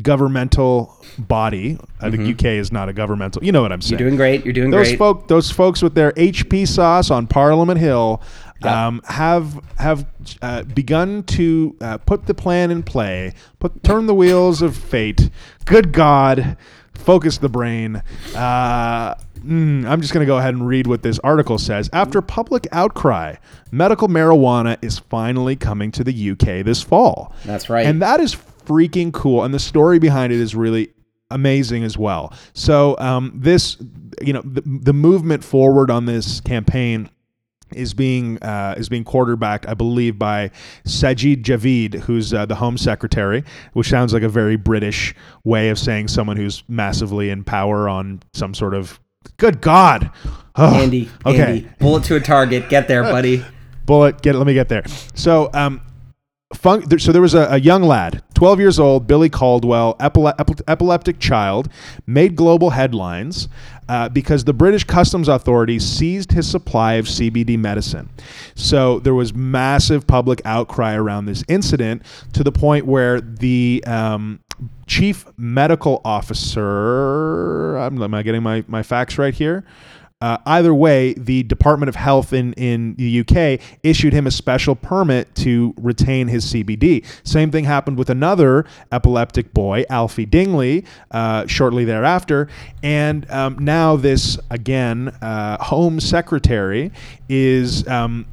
governmental body. I think UK is not a governmental. You know what I'm saying? Mm-hmm. You're doing great. You're doing those great. folk, those folks with their HP sauce on Parliament Hill, Yeah. um, have have uh, begun to uh, put the plan in play, put turn the wheels of fate. Good God, focus the brain. Uh, mm, I'm just going to go ahead and read what this article says. After public outcry, medical marijuana is finally coming to the UK this fall. That's right. And that is freaking cool. And the story behind it is really amazing as well. So um, this, you know, the, the movement forward on this campaign is being uh, is being quarterbacked, I believe, by Sajid Javid, who's uh, the Home Secretary, which sounds like a very British way of saying someone who's massively in power on some sort of. Good God, oh, Andy, Okay, Andy, bullet to a target. Get there, buddy. *laughs* bullet. Get let me get there. So um, fun, so there was a, a young lad, 12 years old, Billy Caldwell, epile- epi- epileptic child, made global headlines uh, because the British Customs Authorities seized his supply of CBD medicine. So there was massive public outcry around this incident to the point where the um, chief medical officer, I'm, am I getting my, my facts right here? Uh, either way, the Department of Health in, in the UK issued him a special permit to retain his CBD. Same thing happened with another epileptic boy, Alfie Dingley, uh, shortly thereafter. And um, now, this again, uh, Home Secretary is. Um,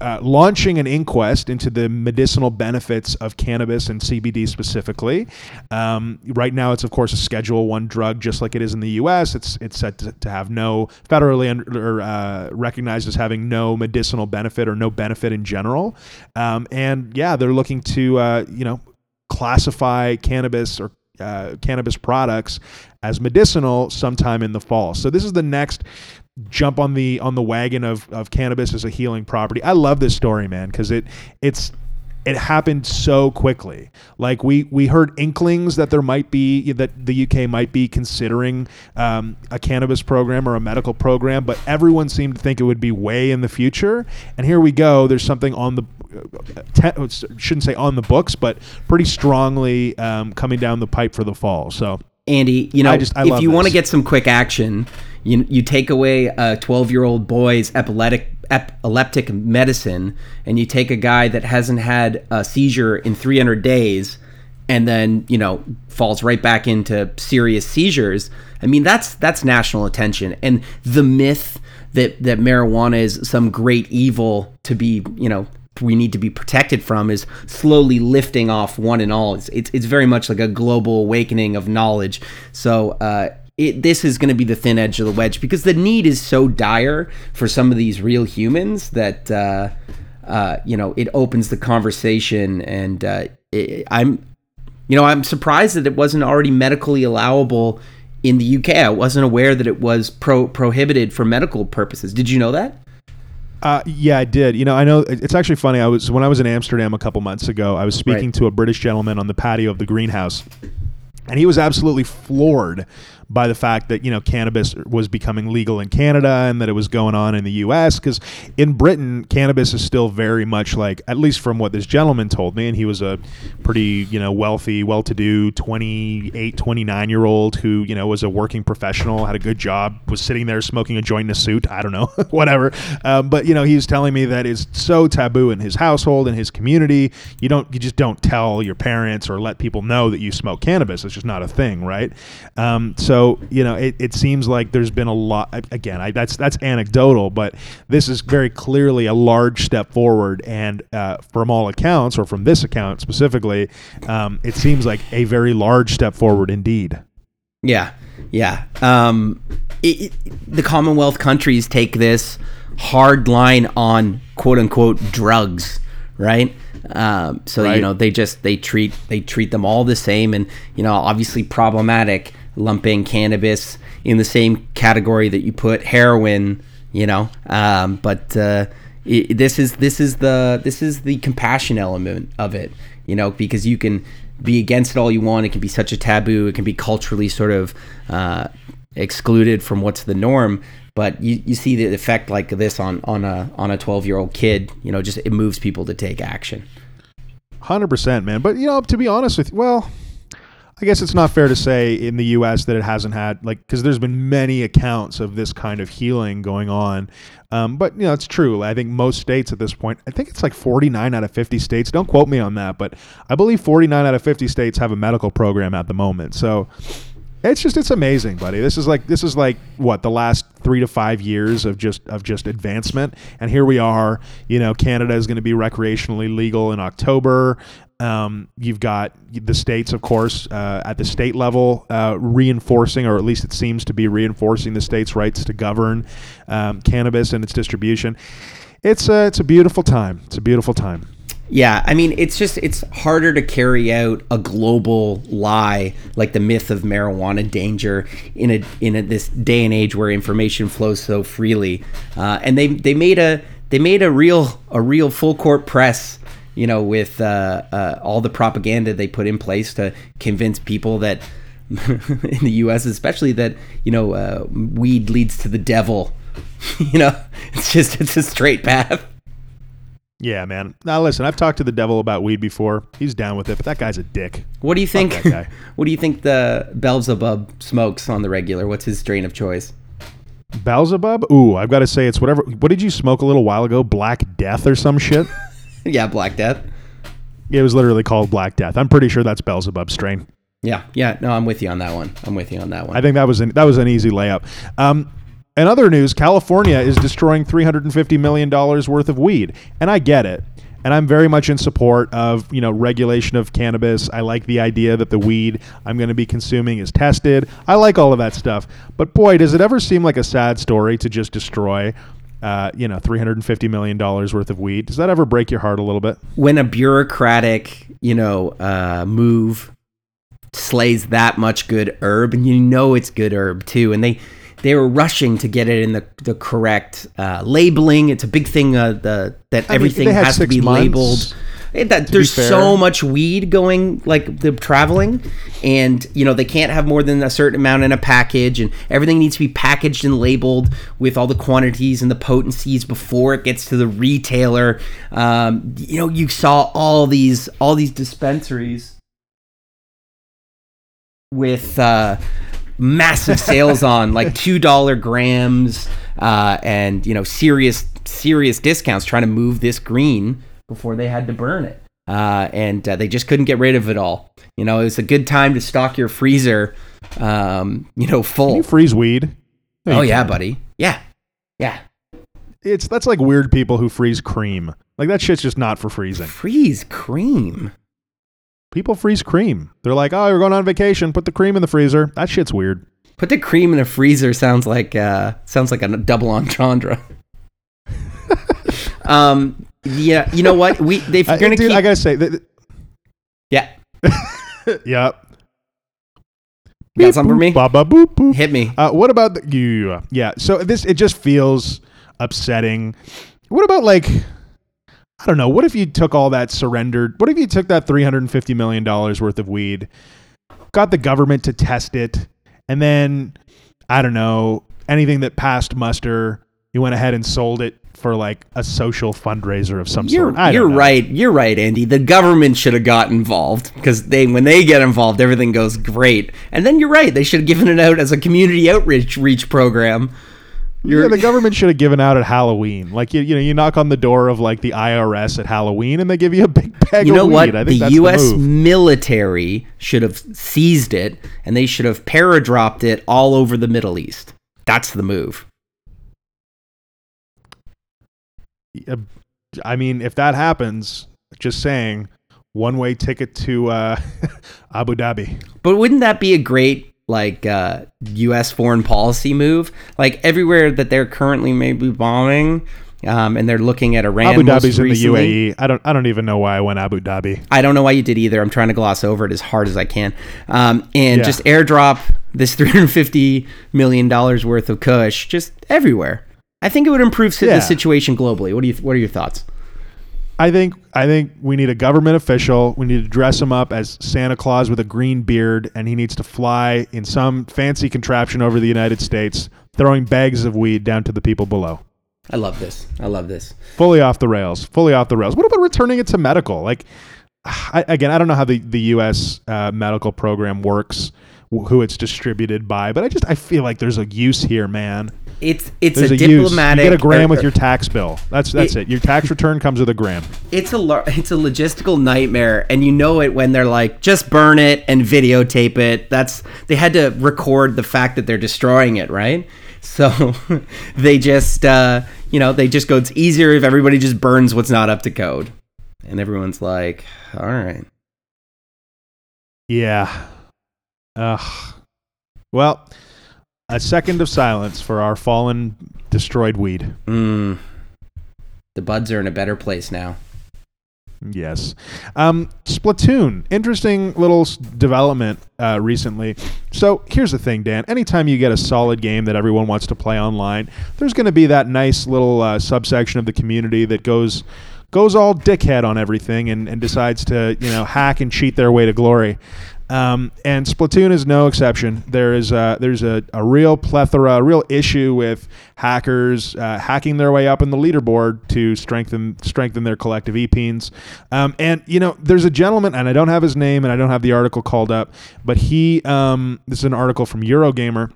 uh, launching an inquest into the medicinal benefits of cannabis and CBD specifically. Um, right now, it's of course a Schedule One drug, just like it is in the U.S. It's it's said to, to have no federally uh, recognized as having no medicinal benefit or no benefit in general. Um, and yeah, they're looking to uh, you know classify cannabis or uh, cannabis products as medicinal sometime in the fall. So this is the next jump on the on the wagon of of cannabis as a healing property. I love this story, man, because it it's it happened so quickly. Like we we heard inklings that there might be that the UK might be considering um, a cannabis program or a medical program, but everyone seemed to think it would be way in the future. And here we go. There's something on the uh, te- shouldn't say on the books, but pretty strongly um, coming down the pipe for the fall. So Andy, you know, I just- I if you want to get some quick action, you you take away a 12 year old boy's epileptic epileptic medicine, and you take a guy that hasn't had a seizure in 300 days, and then you know falls right back into serious seizures. I mean, that's that's national attention, and the myth that that marijuana is some great evil to be, you know. We need to be protected from is slowly lifting off one and all. It's it's, it's very much like a global awakening of knowledge. So uh, it, this is going to be the thin edge of the wedge because the need is so dire for some of these real humans that uh, uh, you know it opens the conversation, and uh, it, I'm you know I'm surprised that it wasn't already medically allowable in the UK. I wasn't aware that it was pro- prohibited for medical purposes. Did you know that? Uh, yeah, I did. You know, I know it's actually funny. I was when I was in Amsterdam a couple months ago. I was speaking Right. to a British gentleman on the patio of the greenhouse, and he was absolutely floored by the fact that you know cannabis was becoming legal in Canada and that it was going on in the U.S. Because in Britain, cannabis is still very much like, at least from what this gentleman told me, and he was a pretty you know wealthy, well-to-do 28, 29 year old who you know was a working professional, had a good job, was sitting there smoking a joint in a suit. I don't know, *laughs* whatever. Um, but you know, he was telling me that it's so taboo in his household and his community. You don't, you just don't tell your parents or let people know that you smoke cannabis. It's just not a thing, right? Um, so So you know, it, it seems like there's been a lot. Again, I, that's that's anecdotal, but this is very clearly a large step forward. And uh, from all accounts, or from this account specifically, um, it seems like a very large step forward indeed. Yeah, yeah. Um, it, it, the Commonwealth countries take this hard line on quote unquote drugs, right? Um, so Right. you know they just they treat they treat them all the same, and you know obviously problematic lumping cannabis in the same category that you put heroin. You know, um, but uh, i this is this is the this is the compassion element of it. You know, because you can be against it all you want. It can be such a taboo. It can be culturally sort of uh, excluded from what's the norm. But you, you see the effect like this on, on a on a twelve year old kid. You know, just it moves people to take action. Hundred percent, man. But you know, to be honest with you, well, I guess it's not fair to say in the U.S. that it hasn't had like because there's been many accounts of this kind of healing going on. Um, but you know, it's true. I think most states at this point, I think it's like 49 out of 50 states. Don't quote me on that, but I believe 49 out of 50 states have a medical program at the moment. So it's just it's amazing, buddy. This is like this is like what the last three to five years of just of just advancement, and here we are. You know, Canada is going to be recreationally legal in October. Um, you've got the states, of course, uh, at the state level, uh, reinforcing, or at least it seems to be reinforcing the states' rights to govern um, cannabis and its distribution. It's a it's a beautiful time. It's a beautiful time. Yeah, I mean, it's just it's harder to carry out a global lie like the myth of marijuana danger in a in a, this day and age where information flows so freely. Uh, and they they made a they made a real a real full court press, you know, with uh, uh, all the propaganda they put in place to convince people that *laughs* in the U.S. especially that you know uh, weed leads to the devil. *laughs* you know, it's just it's a straight path. Yeah, man. Now listen, I've talked to the devil about weed before. He's down with it, but that guy's a dick. What do you think? that guy. *laughs* what do you think the Beelzebub smokes on the regular? What's his strain of choice? Beelzebub? Ooh, I've got to say it's whatever. What did you smoke a little while ago? Black Death or some shit? *laughs* yeah, Black Death. it was literally called Black Death. I'm pretty sure that's Beelzebub strain. Yeah, yeah. No, I'm with you on that one. I'm with you on that one. I think that was an, that was an easy layup. Um, in other news, California is destroying 350 million dollars worth of weed, and I get it. And I'm very much in support of you know regulation of cannabis. I like the idea that the weed I'm going to be consuming is tested. I like all of that stuff. But boy, does it ever seem like a sad story to just destroy, uh, you know, 350 million dollars worth of weed? Does that ever break your heart a little bit? when a bureaucratic, you know, uh, move slays that much good herb, and you know it's good herb too, and they they were rushing to get it in the the correct uh, labeling. It's a big thing uh, the that I everything had has to be months, labeled. It- that there's so much weed going like the traveling and you know they can't have more than a certain amount in a package and everything needs to be packaged and labeled with all the quantities and the potencies before it gets to the retailer um, you know you saw all these all these dispensaries with uh, massive sales on like two dollar grams uh, and you know serious serious discounts trying to move this green before they had to burn it uh, and uh, they just couldn't get rid of it all you know it was a good time to stock your freezer um, you know Can full you freeze weed? No, oh yeah can't. buddy yeah yeah It's that's like weird people who freeze cream. Like that shit's just not for freezing. freeze cream People freeze cream. They're like, oh, you're going on vacation. Put the cream in the freezer. That shit's weird. put the cream in a freezer sounds like uh, sounds like a double entendre *laughs* um yeah you know what we they're gonna dude, keep I gotta say, th- yeah th- *laughs* yep. got something for me Ba ba boop boop. hit me Uh, what about the yeah, yeah? So this it just feels upsetting. What about like I don't know. What if you took all that surrendered? What if you took that three hundred and fifty million dollars worth of weed, got the government to test it, and then I don't know anything that passed muster, you went ahead and sold it for like a social fundraiser of some You're, sort. You're know. right. You're right, Andy. The government should have got involved because they, when they get involved, everything goes great. And then you're right. They should have given it out as a community outreach reach program. Yeah, the government should have given out at Halloween. Like you, you know, you knock on the door of like the IRS at Halloween, and they give you a big bag you know of what? weed. I The think that's U.S. the military should have seized it, and they should have paradropped it all over the Middle East. That's the move. I mean, if that happens, just saying, one way ticket to uh, *laughs* Abu Dhabi. But wouldn't that be a great like uh, U.S. foreign policy move? Like everywhere that they're currently maybe bombing, um, and they're looking at Iran. Abu Dhabi's in the. UAE. I don't. I don't even know why I went Abu Dhabi. I don't know why you did either. I'm trying to gloss over it as hard as I can, um, and Yeah. just airdrop this 350 million dollars worth of Kush just everywhere. I think it would improve Yeah. the situation globally. What do you? What are your thoughts? I think I think we need a government official. We need to dress him up as Santa Claus with a green beard, and he needs to fly in some fancy contraption over the United States, throwing bags of weed down to the people below. I love this. I love this. Fully off the rails. Fully off the rails. What about returning it to medical? Like, I, again, I don't know how the the U.S. Uh, medical program works, wh- who it's distributed by, but I just I feel like there's a use here, man. It's it's There's a, a, use. You diplomatic. get a gram or- with your tax bill. That's that's It- it. Your tax return comes with a gram. it's a it's a logistical nightmare and you know it when they're like just burn it and videotape it that's they had to record the fact that they're destroying it right so *laughs* they just uh, you know they just go it's easier if everybody just burns what's not up to code and everyone's like all right Yeah. Ugh. Well, a second of silence for our fallen, destroyed weed. mm, the buds are in a better place now Yes. Um, Splatoon. Interesting little s- development uh, recently. So here's the thing, Dan. Anytime you get a solid game that everyone wants to play online, there's going to be that nice little uh, subsection of the community that goes goes all dickhead on everything and, and decides to you know hack and cheat their way to glory. Um, and Splatoon is no exception. There is a, there's a, a real plethora, a real issue with hackers uh, hacking their way up in the leaderboard to strengthen strengthen their collective EPs. Um, and you know, there's a gentleman, and I don't have his name, and I don't have the article called up, but he um, this is an article from Eurogamer.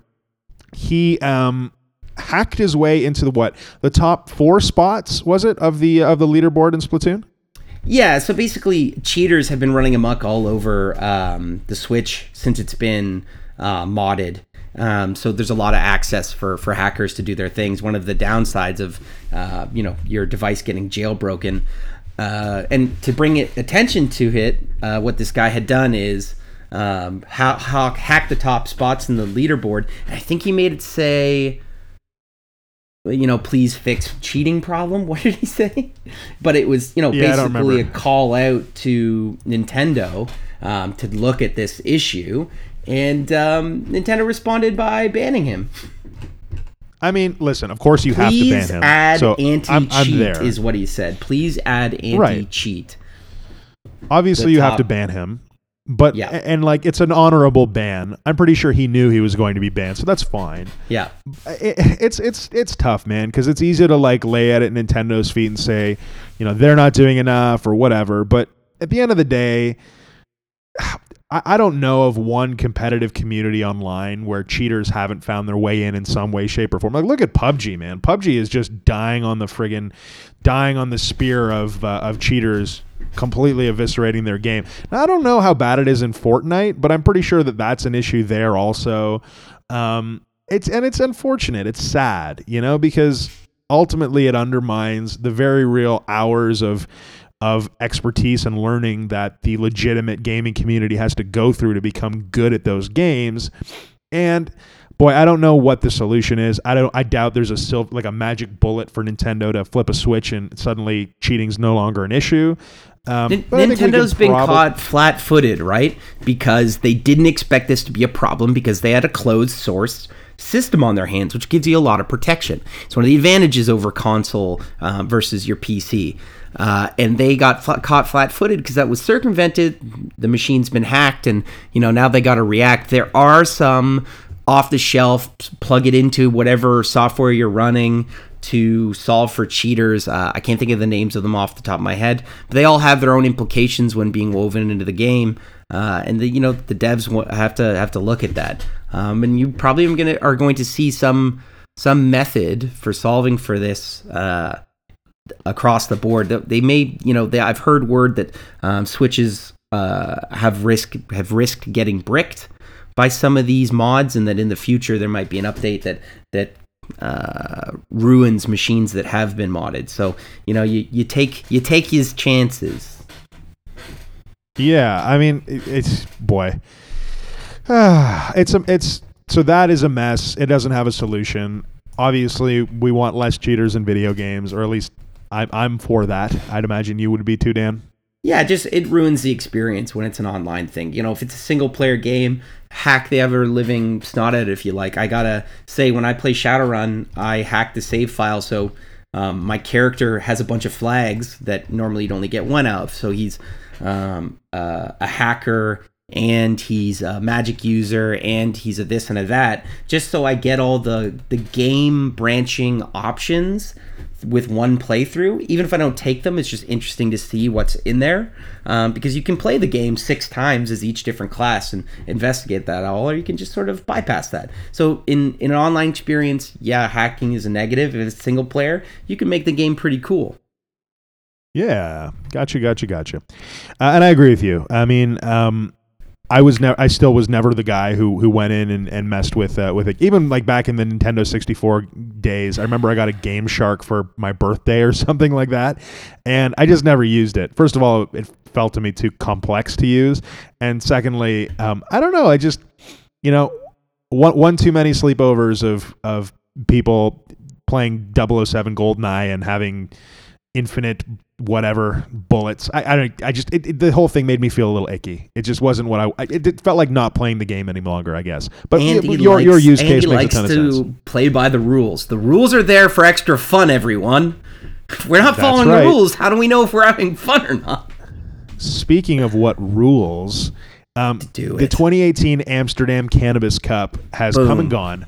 He um, hacked his way into the what the top four spots was it of the of the leaderboard in Splatoon? Yeah, so basically, cheaters have been running amok all over um, the Switch since it's been uh, modded. Um, so there's a lot of access for for hackers to do their things. One of the downsides of uh, you know your device getting jailbroken, uh, and to bring it attention to it, uh, what this guy had done is um, ha- ha- hack the top spots in the leaderboard. And I think he made it say you know, please fix cheating problem. *laughs* What did he say? But it was, you know, Yeah, basically a call out to Nintendo um, to look at this issue, and um, Nintendo responded by banning him. I mean, listen, of course you have to ban him. add so anti-cheat I'm, I'm there. is what he said. Please add anti-cheat. Obviously, the you have to ban him, but Yeah. and like it's an honorable ban. I'm pretty sure he knew he was going to be banned, so that's fine. Yeah, It, *laughs* it's it's it's tough, man, because it's easy to like lay at it Nintendo's feet and say, you know, they're not doing enough or whatever. But at the end of the day, I, I don't know of one competitive community online where cheaters haven't found their way in in some way, shape, or form. Like, look at PUBG, man. PUBG is just dying on the friggin' dying on the spear of uh, of cheaters completely eviscerating their game. Now, I don't know how bad it is in Fortnite, but I'm pretty sure that that's an issue there also. Um, it's and it's unfortunate. It's sad, you know, because ultimately it undermines the very real hours of of expertise and learning that the legitimate gaming community has to go through to become good at those games. And boy, I don't know what the solution is. I don't. I doubt there's a sil- like a magic bullet for Nintendo to flip a switch and suddenly cheating's no longer an issue. Um, Nin- but I think we Nintendo's could been probab- caught flat-footed, right? Because they didn't expect this to be a problem because they had a closed source system on their hands, which gives you a lot of protection. It's one of the advantages over console uh, versus your PC. Uh, and they got caught flat-footed because that was circumvented. The machine's been hacked, and you know now they got to react. There are some off-the-shelf, plug it into whatever software you're running to solve for cheaters. Uh, I can't think of the names of them off the top of my head, but they all have their own implications when being woven into the game. Uh, and the you know the devs have to have to look at that. Um, and you probably gonna are going to see some some method for solving for this uh, across the board. They- may, you know, they, I've heard word that um, switches uh, have risk have risked getting bricked by some of these mods, and that in the future there might be an update that that uh, ruins machines that have been modded. So you know, you, you take you take his chances. Yeah, I mean, it, it's boy, *sighs* it's a it's so that is a mess. It doesn't have a solution. Obviously, we want less cheaters in video games, or at least I'm I'm for that. I'd imagine you would be too, Dan. Yeah, just it ruins the experience when it's an online thing. You know, if it's a single player game, hack the ever living snot it if you like. I gotta say, when I play Shadowrun, I hack the save file so um, my character has a bunch of flags that normally you'd only get one out of. So he's um, uh, a hacker and he's a magic user and he's a this and a that, just so I get all the the game branching options with one playthrough. Even if I don't take them, it's just interesting to see what's in there um, because you can play the game six times as each different class and investigate that all, or you can just sort of bypass that. So in in an online experience, yeah, hacking is a negative. If it's single player, you can make the game pretty cool. Yeah, gotcha, gotcha, gotcha. Uh, and I agree with you. I mean, um, I was never, I still was never the guy who who went in and, and messed with uh, with it. Even like back in the Nintendo 64 days, I remember I got a Game Shark for my birthday or *laughs* something like that, and I just never used it. First of all, it felt to me too complex to use, and secondly, um, I don't know. I just, you know, one one too many sleepovers of of people playing 007 Goldeneye and having infinite whatever bullets. I I, don't, I just it, it- the whole thing made me feel a little icky. It just wasn't what I. I- It, it felt like not playing the game any longer. I guess. But And y- he your your use and case makes a ton of to sense. play by the rules. The rules are there for extra fun, everyone. If *laughs* we're not That's following right. the rules, how do we know if we're having fun or not? Speaking of what rules, um, the 2018 Amsterdam Cannabis Cup has come and gone.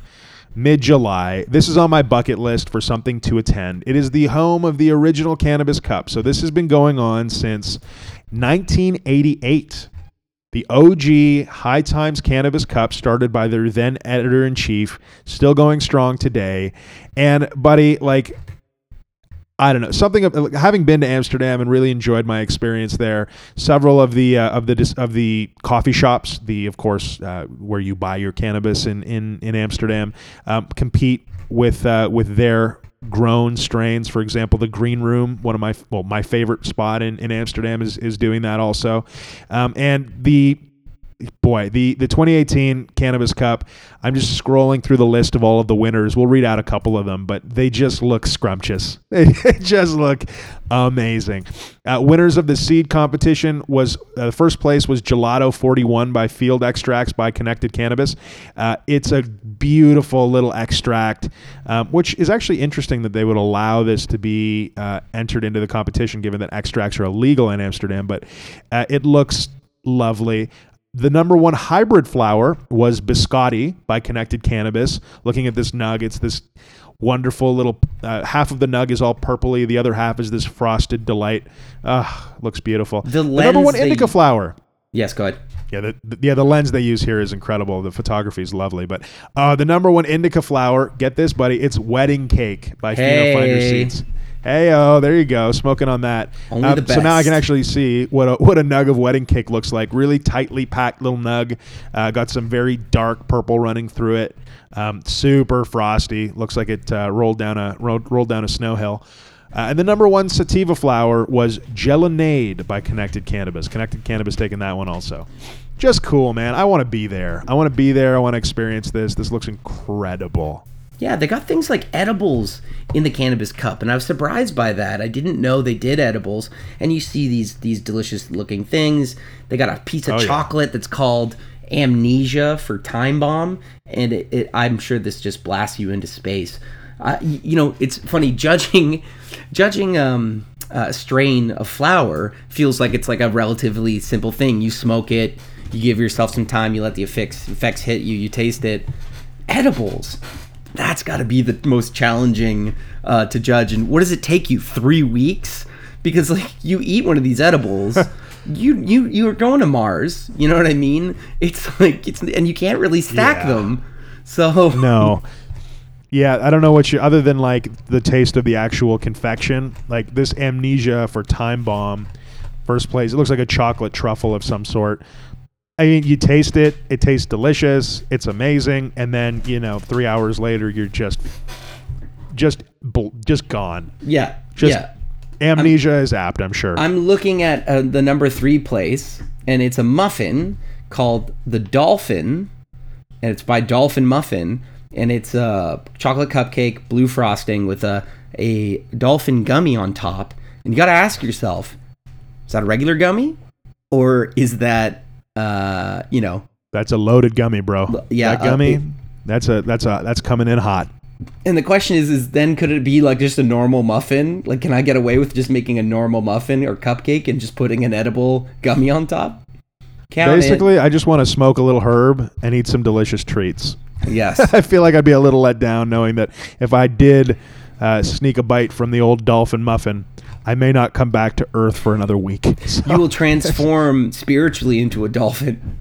Mid July. This is on my bucket list for something to attend. It is the home of the original Cannabis Cup. So this has been going on since 1988. The OG High Times Cannabis Cup started by their then editor in chief, still going strong today. And, buddy, like, I don't know something of having been to Amsterdam and really enjoyed my experience there. Several of the uh, of the of the coffee shops, the of course uh, where you buy your cannabis in in in Amsterdam, um, compete with uh, with their grown strains. For example, the Green Room, one of my well my favorite spot in in Amsterdam is is doing that also, um, and the boy, the the 2018 Cannabis Cup. I'm just scrolling through the list of all of the winners. We'll read out a couple of them, but they just look scrumptious. *laughs* They just look amazing. Uh, winners of the seed competition was uh, first place was Gelato 41 by Field Extracts by Connected Cannabis. Uh, it's a beautiful little extract, um, which is actually interesting that they would allow this to be uh, entered into the competition, given that extracts are illegal in Amsterdam. But uh, it looks lovely. The number one hybrid flower was Biscotti by Connected Cannabis. Looking at this nug, it's this wonderful little uh, half of the nug is all purpley, the other half is this frosted delight. Ugh, looks beautiful. The number lens one indica flower. Yes, go ahead. Yeah, the, the yeah the lens they use here is incredible. The photography is lovely, but uh, the number one indica flower, get this, buddy, it's wedding cake by Pheno Finder Seeds. Hey oh, there you go, smoking on that. Only Uh, the So now I can actually see what a what a nug of wedding cake looks like. Really tightly packed little nug. Uh, got some very dark purple running through it. Um, super frosty. Looks like it uh, rolled down a rolled, rolled down a snow hill. Uh, and the number one sativa flower was Gelonade by Connected Cannabis. Connected Cannabis taking that one also. Just cool, man. I want to be there. I want to be there. I want to experience this. This looks incredible. Yeah, they got things like edibles in the cannabis cup, and I was surprised by that. I didn't know they did edibles. And you see these these delicious looking things. They got a piece of Oh, yeah. chocolate that's called amnesia for time bomb, and it, it, I'm sure this just blasts you into space. Uh, you know, it's funny *laughs* judging judging um, a strain of flower feels like it's like a relatively simple thing. You smoke it, you give yourself some time, you let the effects effects hit you, you taste it. Edibles that's got to be the most challenging uh, to judge. And what does it take you? Three weeks? Because like you eat one of these edibles, *laughs* you you you are going to Mars. You know what I mean? It's like it's and you can't really stack Yeah. them. So No. *laughs* Yeah, I don't know what you other than like the taste of the actual confection. Like this amnesia for time bomb, first place. It looks like a chocolate truffle of some sort. I mean, you taste it. It tastes delicious. It's amazing. And then you know, three hours later, you're just, just, just gone. Yeah. Just yeah. amnesia is apt. I'm sure. I'm looking at uh, the number three place, and it's a muffin called the Dolphin, and it's by Dolphin Muffin, and it's a chocolate cupcake, blue frosting with a a dolphin gummy on top. And you got to ask yourself, is that a regular gummy, or is that uh you know that's a loaded gummy, bro. yeah, that uh, gummy. it- that's a that's a that's coming in hot. And the question is, is then could it be like just a normal muffin? Like, can I get away with just making a normal muffin or cupcake and just putting an edible gummy on top? Count it. Basically, I just want to smoke a little herb and eat some delicious treats. yes. *laughs* I feel like I'd be a little let down knowing that if I did uh, sneak a bite from the old dolphin muffin, I may not come back to Earth for another week. So- *laughs* You will transform spiritually into a dolphin.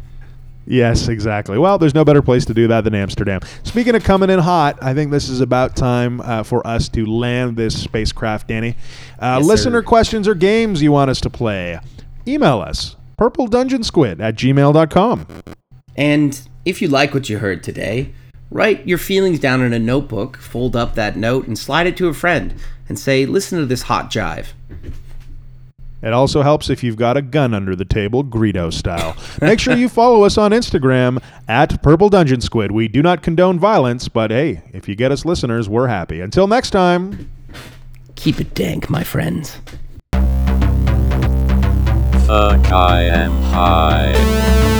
yes, exactly. Well, there's no better place to do that than Amsterdam. Speaking of coming in hot, I think this is about time uh, for us to land this spacecraft, Danny. Uh, Yes, listener sir. questions or games you want us to play, email us purpledungeonsquid at gmail.com. And if you like what you heard today, write your feelings down in a notebook, fold up that note, and slide it to a friend and say, listen to this hot jive. It also helps if you've got a gun under the table, Greedo style. Make sure you follow us on Instagram at Purple Dungeon Squid. We do not condone violence, but hey, if you get us listeners, we're happy. Until next time. Keep it dank, my friends. Fuck I am high.